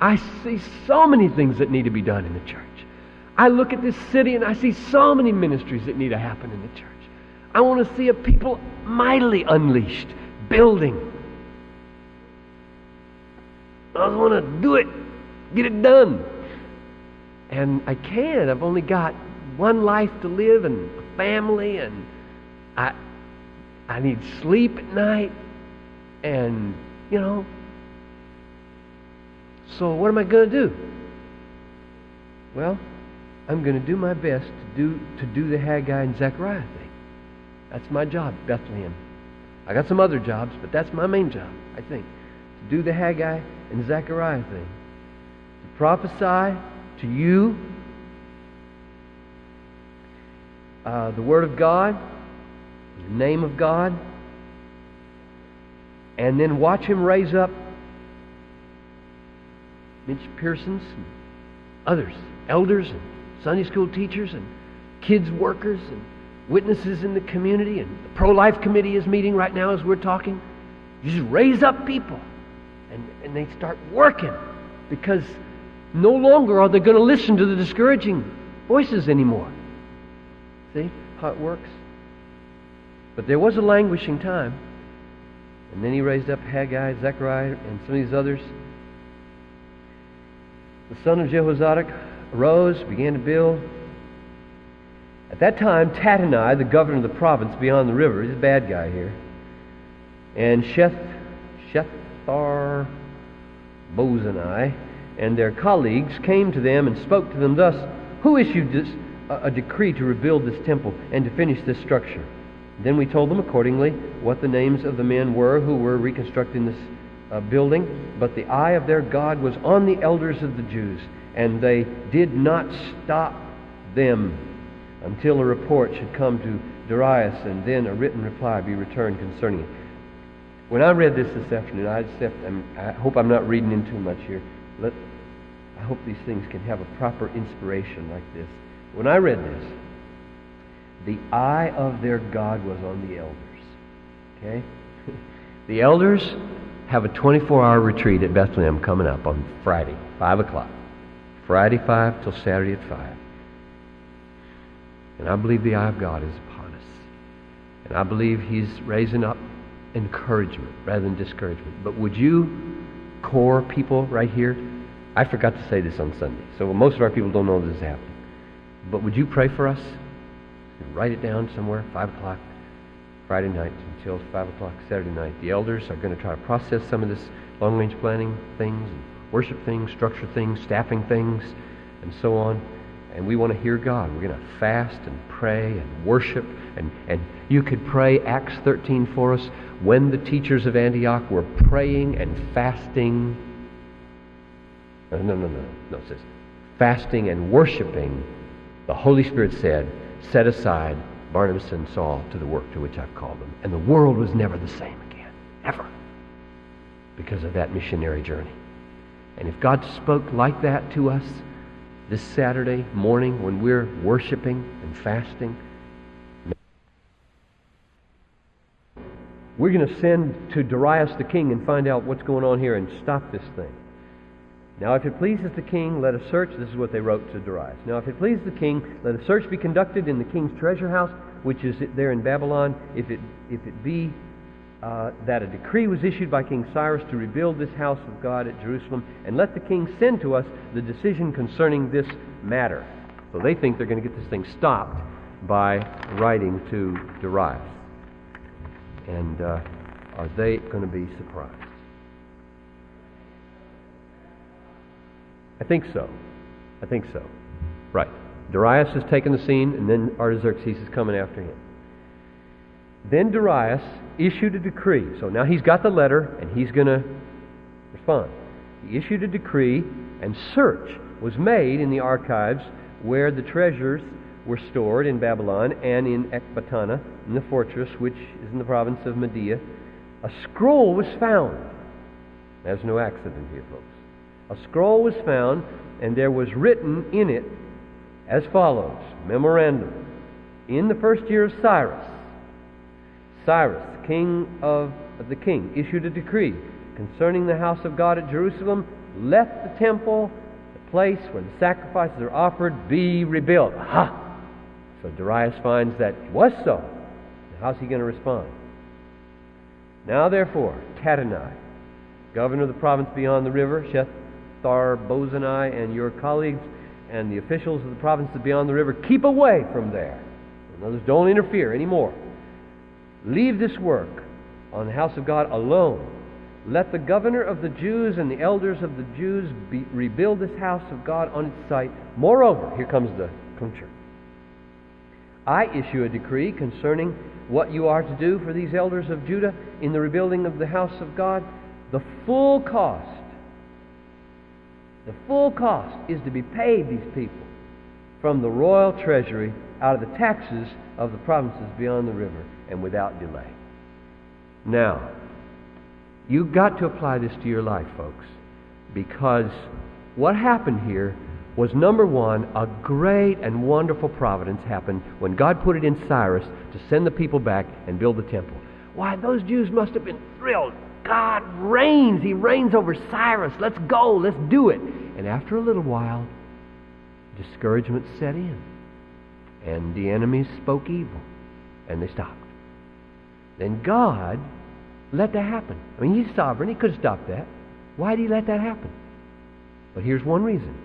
I see so many things that need to be done in the church. I look at this city and I see so many ministries that need to happen in the church. I want to see a people mightily unleashed, building. I want to do it, get it done. And I can't. I've only got one life to live and a family, and I, I need sleep at night, and, you know. So what am I going to do? Well, I'm going to do my best to do, to do the Haggai and Zechariah thing. That's my job, Bethlehem. I got some other jobs, but that's my main job, I think. To do the Haggai and Zechariah thing. To prophesy to you uh, the Word of God, the name of God, and then watch Him raise up Mitch Pearsons and others, elders and Sunday school teachers and kids workers and witnesses in the community and the pro-life committee is meeting right now as we're talking. You just raise up people and, and they start working because no longer are they going to listen to the discouraging voices anymore. See how it works? But there was a languishing time. And then he raised up Haggai, Zechariah, and some of these others. The son of Jehozadak arose, began to build. At that time, Tattenai, the governor of the province beyond the river, he's a bad guy here, and Sheth, Shethar Bozani and their colleagues came to them and spoke to them thus Who issued this, a decree to rebuild this temple and to finish this structure. Then we told them accordingly what the names of the men were who were reconstructing this uh, building. But the eye of their God was on the elders of the Jews, and they did not stop them until a report should come to Darius, and then a written reply be returned concerning it. When I read this this afternoon, I, just, I hope I'm not reading in too much here. Let, I hope these things can have a proper inspiration like this. When I read this, the eye of their God was on the elders. Okay? the elders have a 24 hour retreat at Bethlehem coming up on Friday, 5 o'clock. Friday 5 till Saturday at 5. And I believe the eye of God is upon us. And I believe He's raising up encouragement rather than discouragement. But would you, core people right here, I forgot to say this on Sunday, so most of our people don't know this is happening. But would you pray for us? You write it down somewhere, 5 o'clock Friday night until 5 o'clock Saturday night. The elders are going to try to process some of this long range planning things, worship things, structure things, staffing things, and so on. And we want to hear God. We're going to fast and pray and worship. And, and you could pray Acts 13 for us when the teachers of Antioch were praying and fasting. No, no, no, no. No, it says fasting and worshiping. The Holy Spirit said, set aside Barnabas and Saul to the work to which I've called them. And the world was never the same again. Ever. Because of that missionary journey. And if God spoke like that to us this Saturday morning when we're worshiping and fasting, we're going to send to Darius the king and find out what's going on here and stop this thing. Now, if it pleases the king, let a search. This is what they wrote to Darius. Now, if it pleases the king, let a search be conducted in the king's treasure house, which is there in Babylon. If it, if it be uh, that a decree was issued by King Cyrus to rebuild this house of God at Jerusalem, and let the king send to us the decision concerning this matter. So they think they're going to get this thing stopped by writing to Darius. And uh, are they going to be surprised? I think so. I think so. Right. Darius has taken the scene, and then Artaxerxes is coming after him. Then Darius issued a decree. So now he's got the letter, and he's going to respond. He issued a decree, and search was made in the archives where the treasures were stored in Babylon and in Ecbatana, in the fortress which is in the province of Media. A scroll was found. There's no accident here, folks a scroll was found, and there was written in it as follows Memorandum. In the first year of Cyrus, Cyrus, king of, of the king, issued a decree concerning the house of God at Jerusalem. Let the temple, the place where the sacrifices are offered, be rebuilt. Ha! So Darius finds that it was so. How's he going to respond? Now, therefore, Tattenai, governor of the province beyond the river, Sheth Bozenai and your colleagues and the officials of the provinces beyond the river, keep away from there. In others, don't interfere anymore. Leave this work on the house of God alone. Let the governor of the Jews and the elders of the Jews be, rebuild this house of God on its site. Moreover, here comes the puncture. I issue a decree concerning what you are to do for these elders of Judah in the rebuilding of the house of God. The full cost the full cost is to be paid these people from the royal treasury out of the taxes of the provinces beyond the river and without delay. Now, you've got to apply this to your life, folks, because what happened here was number one, a great and wonderful providence happened when God put it in Cyrus to send the people back and build the temple. Why, those Jews must have been thrilled. God reigns. He reigns over Cyrus. Let's go. Let's do it. And after a little while, discouragement set in. And the enemies spoke evil. And they stopped. Then God let that happen. I mean, He's sovereign. He could have stopped that. Why did He let that happen? But here's one reason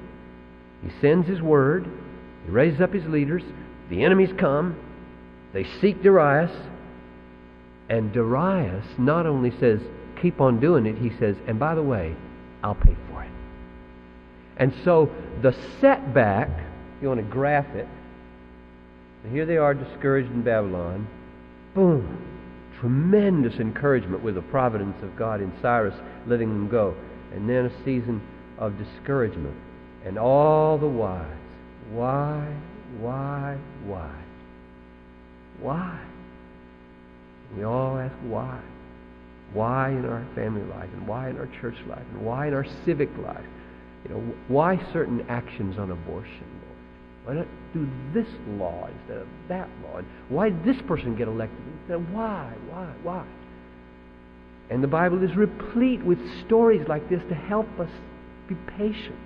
He sends His word, He raises up His leaders, the enemies come, they seek Darius, and Darius not only says, keep on doing it, he says, and by the way, I'll pay for it. And so the setback, you want to graph it, here they are discouraged in Babylon. Boom. Tremendous encouragement with the providence of God in Cyrus letting them go. And then a season of discouragement. And all the whys. Why? Why? Why? Why? We all ask why. Why in our family life, and why in our church life, and why in our civic life? You know, why certain actions on abortion, Lord? Why not do this law instead of that law? And why did this person get elected of why, why, why? And the Bible is replete with stories like this to help us be patient.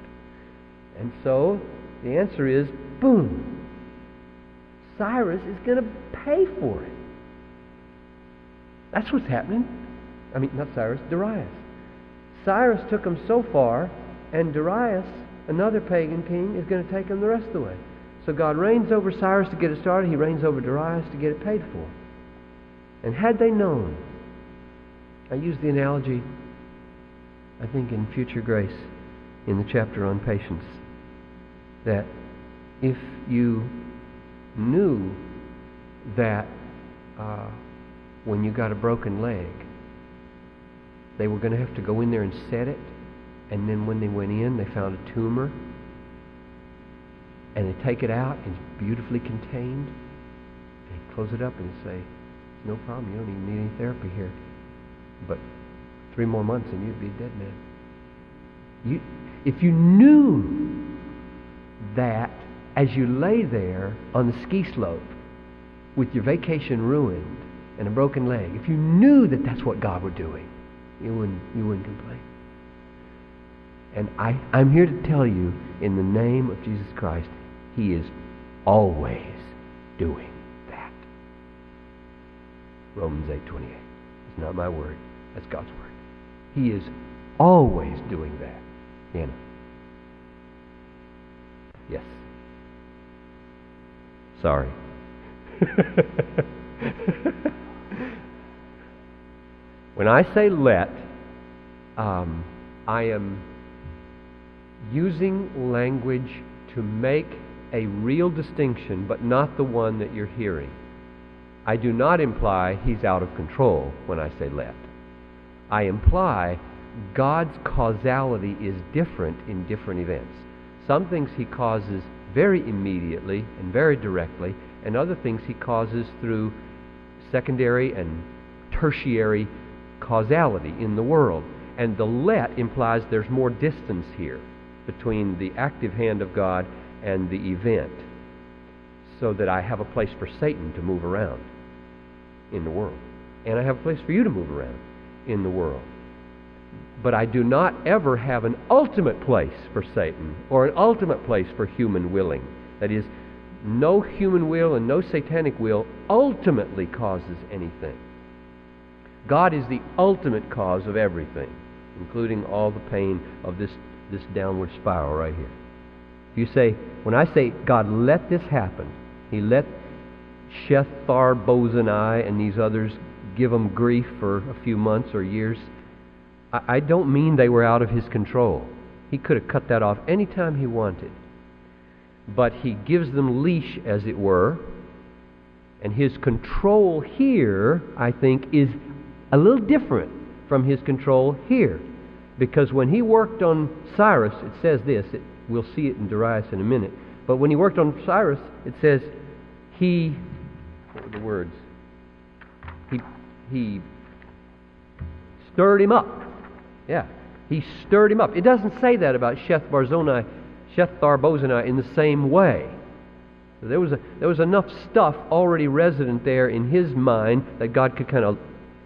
And so the answer is boom. Cyrus is going to pay for it. That's what's happening. I mean, not Cyrus, Darius. Cyrus took him so far, and Darius, another pagan king, is going to take him the rest of the way. So God reigns over Cyrus to get it started. He reigns over Darius to get it paid for. And had they known, I use the analogy, I think, in Future Grace, in the chapter on patience, that if you knew that uh, when you got a broken leg, they were going to have to go in there and set it, and then when they went in, they found a tumor, and they take it out, and it's beautifully contained, They close it up and say, no problem, you don't even need any therapy here. But three more months and you'd be a dead man. You, if you knew that as you lay there on the ski slope with your vacation ruined and a broken leg, if you knew that that's what God were doing, you wouldn't, you wouldn't complain. And I, I'm here to tell you, in the name of Jesus Christ, He is always doing that. Romans 8.28. It's not my word. That's God's word. He is always doing that. Anna. Yes. Sorry. when I say let, um, I am using language to make a real distinction, but not the one that you're hearing. I do not imply he's out of control when I say let. I imply God's causality is different in different events. Some things he causes very immediately and very directly, and other things he causes through secondary and tertiary causality in the world. And the let implies there's more distance here between the active hand of God and the event, so that I have a place for Satan to move around in the world. And I have a place for you to move around in the world. But I do not ever have an ultimate place for Satan or an ultimate place for human willing. That is, no human will and no satanic will ultimately causes anything. God is the ultimate cause of everything, including all the pain of this, this downward spiral right here. You say, when I say God let this happen, He let Shethar Bozani and these others give them grief for a few months or years, I, I don't mean they were out of his control. He could have cut that off any time he wanted. But he gives them leash, as it were, and his control here, I think, is a little different from his control here. Because when he worked on Cyrus, it says this, it, we'll see it in Darius in a minute, but when he worked on Cyrus, it says he what were the words? He, he stirred him up. Yeah, he stirred him up. It doesn't say that about Sheth Barzoni, Shethar Bozani in the same way. There was, a, there was enough stuff already resident there in his mind that God could kind of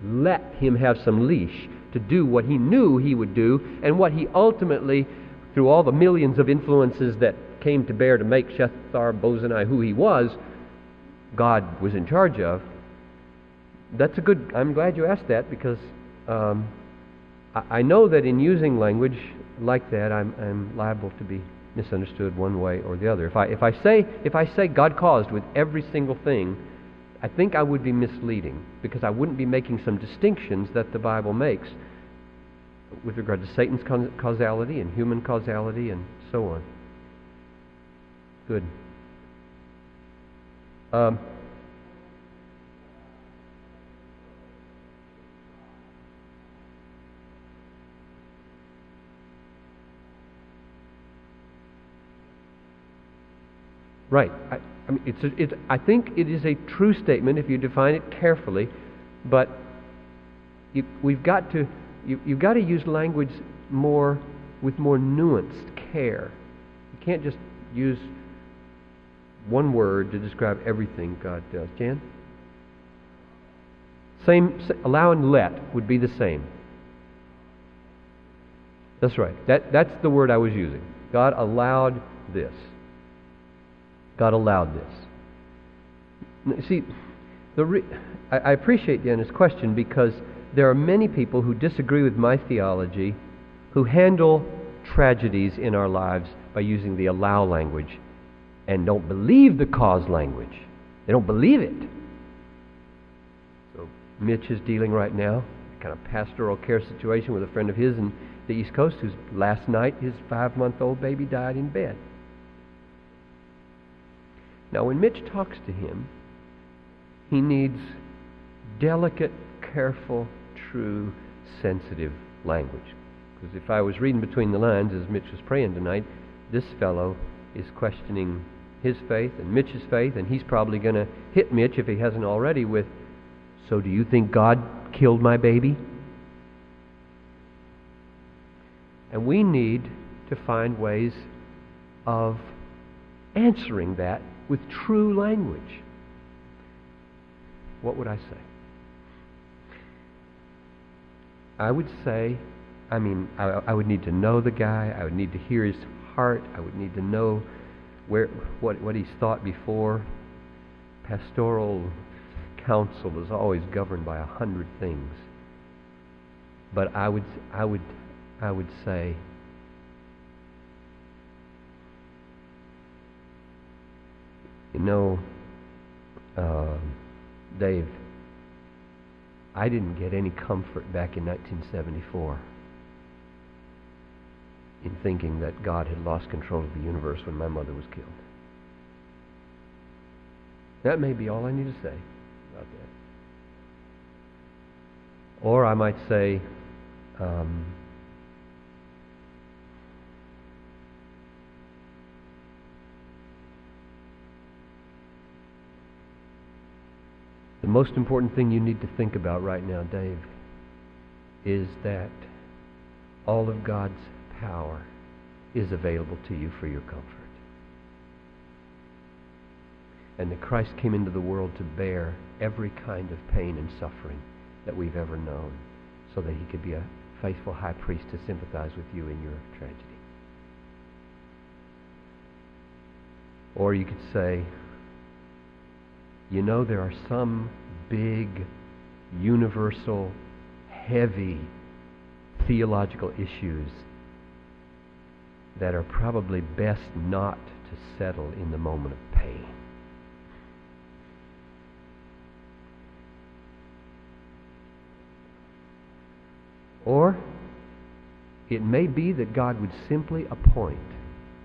let him have some leash to do what he knew he would do and what he ultimately, through all the millions of influences that came to bear to make Shethar Bozani who he was, God was in charge of. That's a good. I'm glad you asked that because um, I, I, know that in using language like that, I'm, I'm liable to be misunderstood one way or the other. If I if I say if I say God caused with every single thing, I think I would be misleading because I wouldn't be making some distinctions that the Bible makes with regard to Satan's causality and human causality and so on. Good. Um, right. I, I mean, it's, a, it's I think it is a true statement if you define it carefully, but you, we've got to you, you've got to use language more with more nuanced care. You can't just use one word to describe everything God does. Jan? Same, allow and let would be the same. That's right. That, that's the word I was using. God allowed this. God allowed this. See, re- I, I appreciate Deanna's question because there are many people who disagree with my theology who handle tragedies in our lives by using the allow language and don't believe the cause language. They don't believe it. So Mitch is dealing right now, kind of pastoral care situation with a friend of his in the East Coast whose last night his five month old baby died in bed. Now, when Mitch talks to him, he needs delicate, careful, true, sensitive language. Because if I was reading between the lines as Mitch was praying tonight, this fellow is questioning his faith and Mitch's faith, and he's probably going to hit Mitch, if he hasn't already, with, So do you think God killed my baby? And we need to find ways of answering that with true language. What would I say? I would say, I mean, I, I, would need to know the guy. I would need to hear his heart. I would need to know where what what he's thought before. Pastoral counsel is always governed by a hundred things. But I would I would I would say You know, uh, Dave, I didn't get any comfort back in 1974 in thinking that God had lost control of the universe when my mother was killed. That may be all I need to say about that. Or I might say, um, The most important thing you need to think about right now, Dave, is that all of God's power is available to you for your comfort. And that Christ came into the world to bear every kind of pain and suffering that we've ever known so that he could be a faithful high priest to sympathize with you in your tragedy. Or you could say, you know, there are some big, universal, heavy theological issues that are probably best not to settle in the moment of pain. Or it may be that God would simply appoint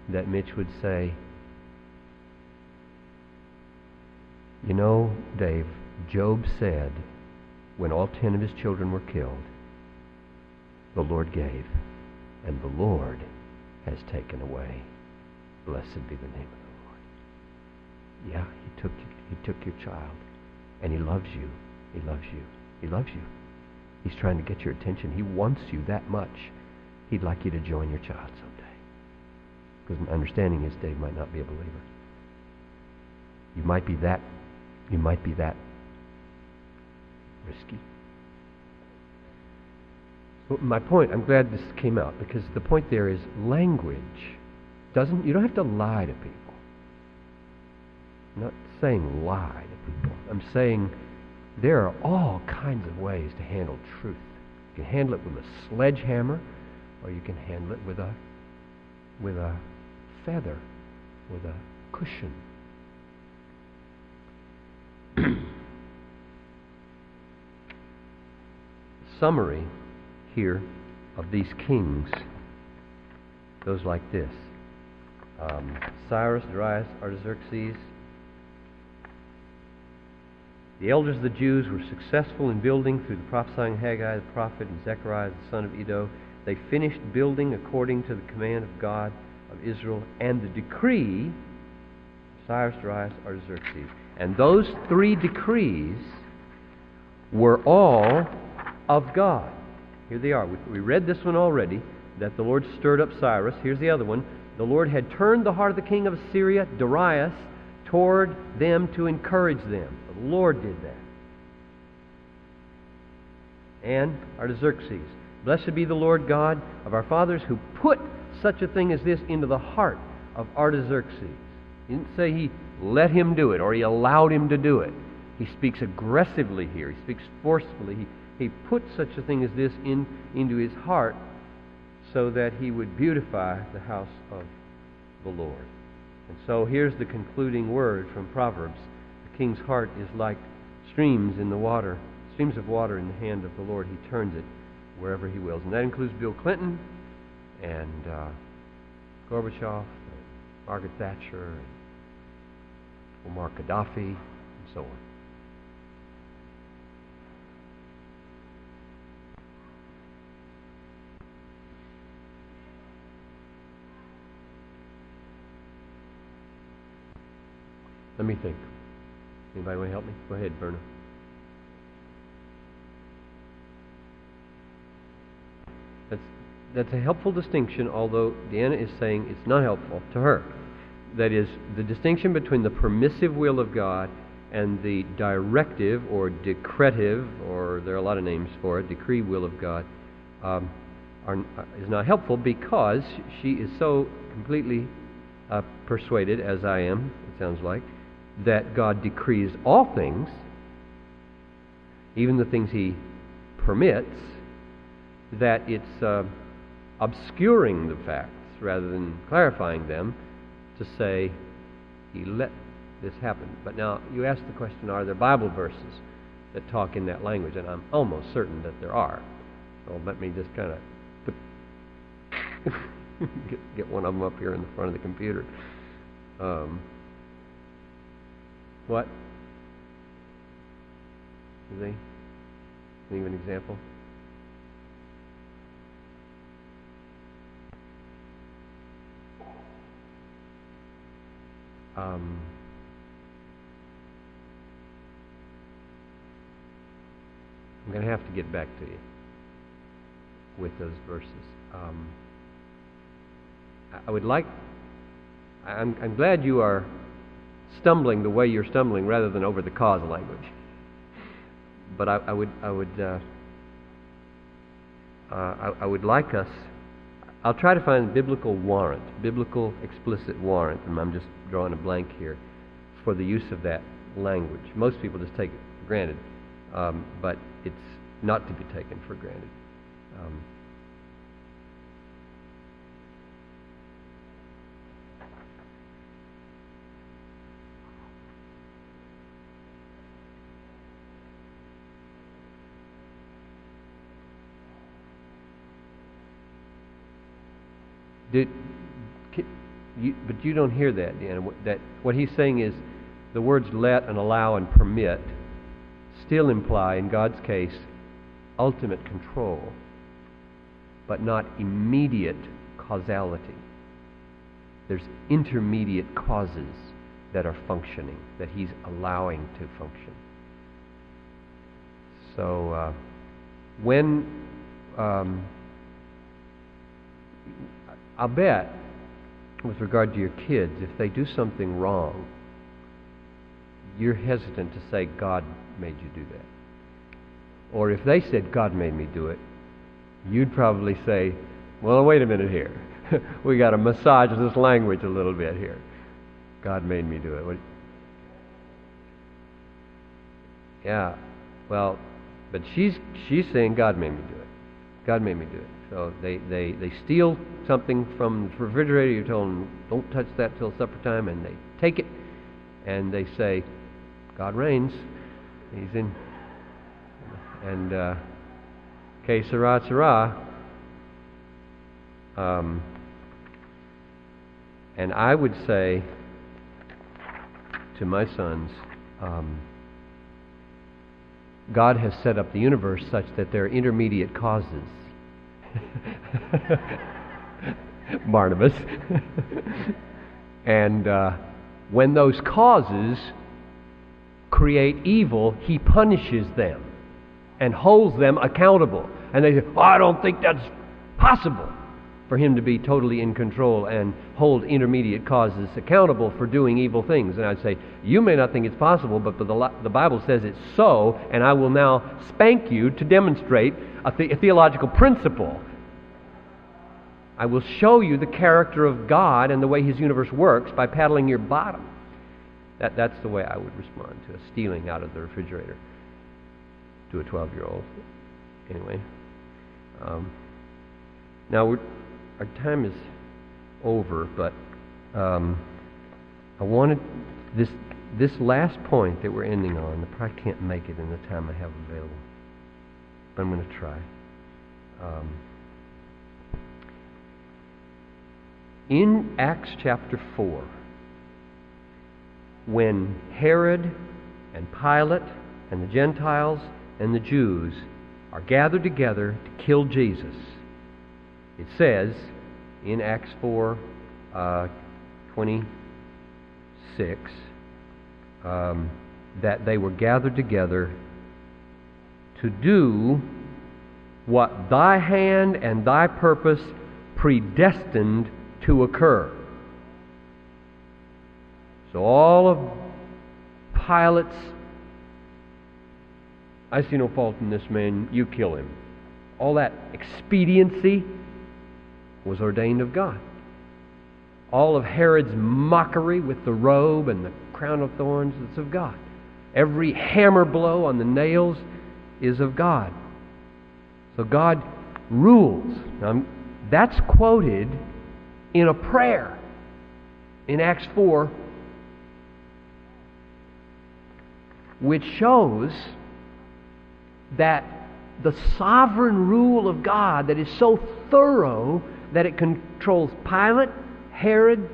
that Mitch would say, You know, Dave, Job said when all ten of his children were killed, the Lord gave, and the Lord has taken away. Blessed be the name of the Lord. Yeah, he took he took your child, and he loves you. He loves you. He loves you. He's trying to get your attention. He wants you that much. He'd like you to join your child someday. Because my understanding is Dave might not be a believer. You might be that you might be that risky. So my point, I'm glad this came out because the point there is language doesn't you don't have to lie to people. I'm not saying lie to people. I'm saying there are all kinds of ways to handle truth. You can handle it with a sledgehammer or you can handle it with a with a feather, with a cushion summary here of these kings goes like this um, Cyrus, Darius, Artaxerxes. The elders of the Jews were successful in building through the prophesying Haggai the prophet and Zechariah the son of Iddo. They finished building according to the command of God of Israel and the decree Cyrus, Darius, Artaxerxes. And those three decrees were all of God. Here they are. We, read this one already that the Lord stirred up Cyrus. Here's the other one. The Lord had turned the heart of the king of Assyria, Darius, toward them to encourage them. The Lord did that. And Artaxerxes. Blessed be the Lord God of our fathers who put such a thing as this into the heart of Artaxerxes. He didn't say he let him do it or he allowed him to do it. He speaks aggressively here. He speaks forcefully. He, he put such a thing as this in, into his heart so that he would beautify the house of the Lord. And so here's the concluding word from Proverbs The king's heart is like streams in the water, streams of water in the hand of the Lord. He turns it wherever he wills. And that includes Bill Clinton and uh, Gorbachev, and Margaret Thatcher, and Omar Gaddafi, and so on. Let me think. Anybody want to help me? Go ahead, Verna. That's, that's a helpful distinction, although Deanna is saying it's not helpful to her. That is, the distinction between the permissive will of God and the directive or decretive, or there are a lot of names for it, decree will of God, um, are, is not helpful because she is so completely uh, persuaded, as I am, it sounds like, that God decrees all things, even the things He permits, that it's uh, obscuring the facts rather than clarifying them to say He let this happen. But now you ask the question are there Bible verses that talk in that language? And I'm almost certain that there are. So let me just kind of get, get one of them up here in the front of the computer. Um, what? Do they? Think an example? Um, I'm going to have to get back to you with those verses. Um, I would like, I'm, I'm glad you are stumbling the way you're stumbling rather than over the cause language. But I, I would, I would, uh, uh, I, I would like us. I'll try to find biblical warrant, biblical explicit warrant, and I'm just drawing a blank here for the use of that language. Most people just take it for granted, um, but it's not to be taken for granted. Um, Did, you, but you don't hear that, Dan. That what he's saying is the words let and allow and permit still imply, in God's case, ultimate control, but not immediate causality. There's intermediate causes that are functioning, that he's allowing to function. So uh, when um, I'll bet, with regard to your kids, if they do something wrong, you're hesitant to say, God made you do that. Or if they said, God made me do it, you'd probably say, well, wait a minute here. we got to massage this language a little bit here. God made me do it. Yeah, well, but she's she's saying God made me do it. God made me do it. So they, they, they steal something from the refrigerator. You tell them, don't touch that till supper time, and they take it, and they say, God reigns. He's in. And, uh, que sera. Um, and I would say to my sons, um, God has set up the universe such that there are intermediate causes Barnabas. and uh, when those causes create evil, he punishes them and holds them accountable. And they say, oh, I don't think that's possible for him to be totally in control and hold intermediate causes accountable for doing evil things. And I'd say, You may not think it's possible, but the, Bible says it's so, and I will now spank you to demonstrate a, the, a theological principle. I will show you the character of God and the way His universe works by paddling your bottom. That, that's the way I would respond to a stealing out of the refrigerator to a 12 year old. Anyway. Um, now, our time is over, but um, I wanted this this last point that we're ending on. I probably can't make it in the time I have available, but I'm going to try. Um, in Acts chapter 4, when Herod and Pilate and the Gentiles and the Jews are gathered together to kill Jesus, it says in Acts 4 uh, 26 um, that they were gathered together to do what thy hand and thy purpose predestined to occur. So all of Pilate's, I see no fault in this man, you kill him. All that expediency was ordained of God. All of Herod's mockery with the robe and the crown of thorns is of God. Every hammer blow on the nails is of God. So God rules. Now, that's quoted in a prayer in Acts 4, which shows that the sovereign rule of God that is so thorough that it controls Pilate, Herod,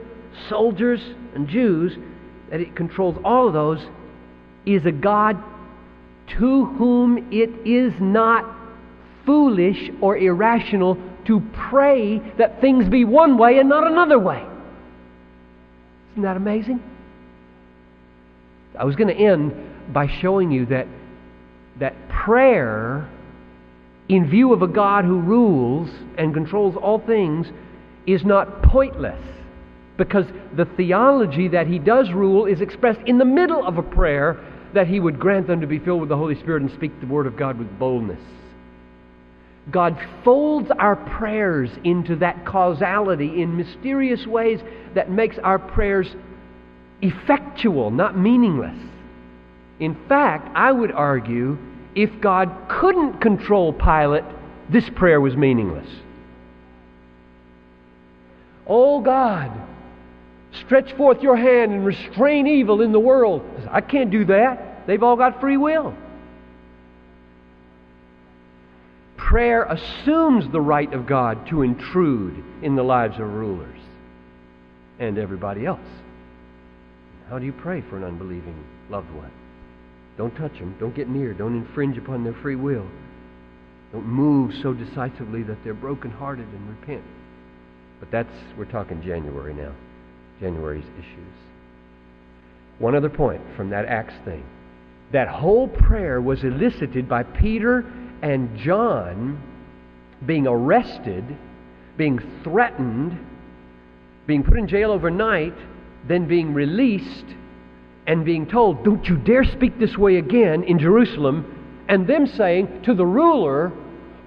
soldiers, and Jews, that it controls all of those, is a God to whom it is not foolish or irrational to pray that things be one way and not another way. Isn't that amazing? I was going to end by showing you that, that prayer, in view of a God who rules and controls all things, is not pointless. Because the theology that he does rule is expressed in the middle of a prayer that he would grant them to be filled with the Holy Spirit and speak the word of God with boldness. God folds our prayers into that causality in mysterious ways that makes our prayers effectual, not meaningless. In fact, I would argue if God couldn't control Pilate, this prayer was meaningless. Oh God, stretch forth your hand and restrain evil in the world. I can't do that. They've all got free will. Prayer assumes the right of God to intrude in the lives of rulers and everybody else. How do you pray for an unbelieving loved one? Don't touch them. Don't get near. Don't infringe upon their free will. Don't move so decisively that they're brokenhearted and repent. But that's, we're talking January now. January's issues. One other point from that Acts thing. That whole prayer was elicited by Peter and John being arrested, being threatened, being put in jail overnight, then being released, and being told, Don't you dare speak this way again in Jerusalem, and them saying to the ruler,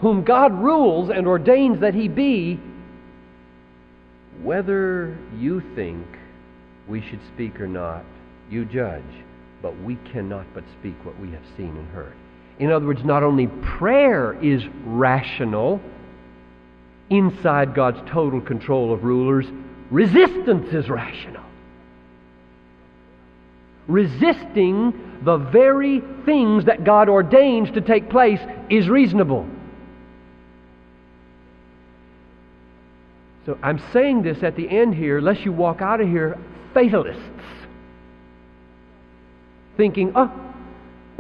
whom God rules and ordains that he be, whether you think we should speak or not, you judge, but we cannot but speak what we have seen and heard. In other words, not only prayer is rational inside God's total control of rulers, resistance is rational. Resisting the very things that God ordains to take place is reasonable. So I'm saying this at the end here, lest you walk out of here fatalists, thinking, oh,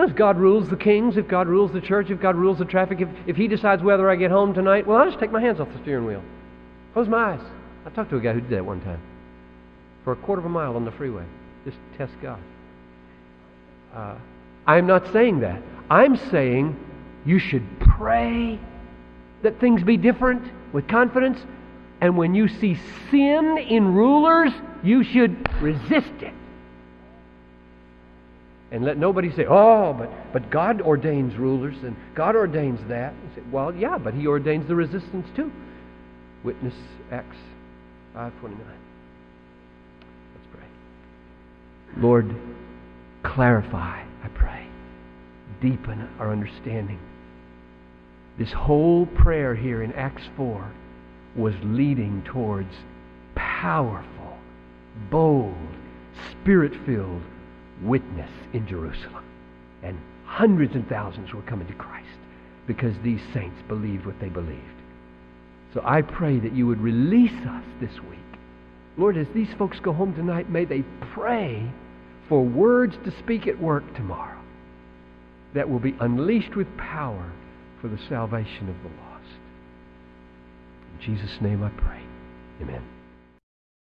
if God rules the kings, if God rules the church, if God rules the traffic, if, if He decides whether I get home tonight, well, I'll just take my hands off the steering wheel. Close my eyes. I talked to a guy who did that one time for a quarter of a mile on the freeway. Just test God. Uh, I'm not saying that. I'm saying you should pray that things be different with confidence. And when you see sin in rulers, you should resist it. And let nobody say, oh, but, but God ordains rulers and God ordains that. Say, well, yeah, but He ordains the resistance too. Witness Acts 529. Let's pray. Lord, clarify, I pray. Deepen our understanding. This whole prayer here in Acts 4 was leading towards powerful, bold, spirit filled witness in Jerusalem. And hundreds and thousands were coming to Christ because these saints believed what they believed. So I pray that you would release us this week. Lord, as these folks go home tonight, may they pray for words to speak at work tomorrow that will be unleashed with power for the salvation of the lost. In Jesus' name I pray. Amen.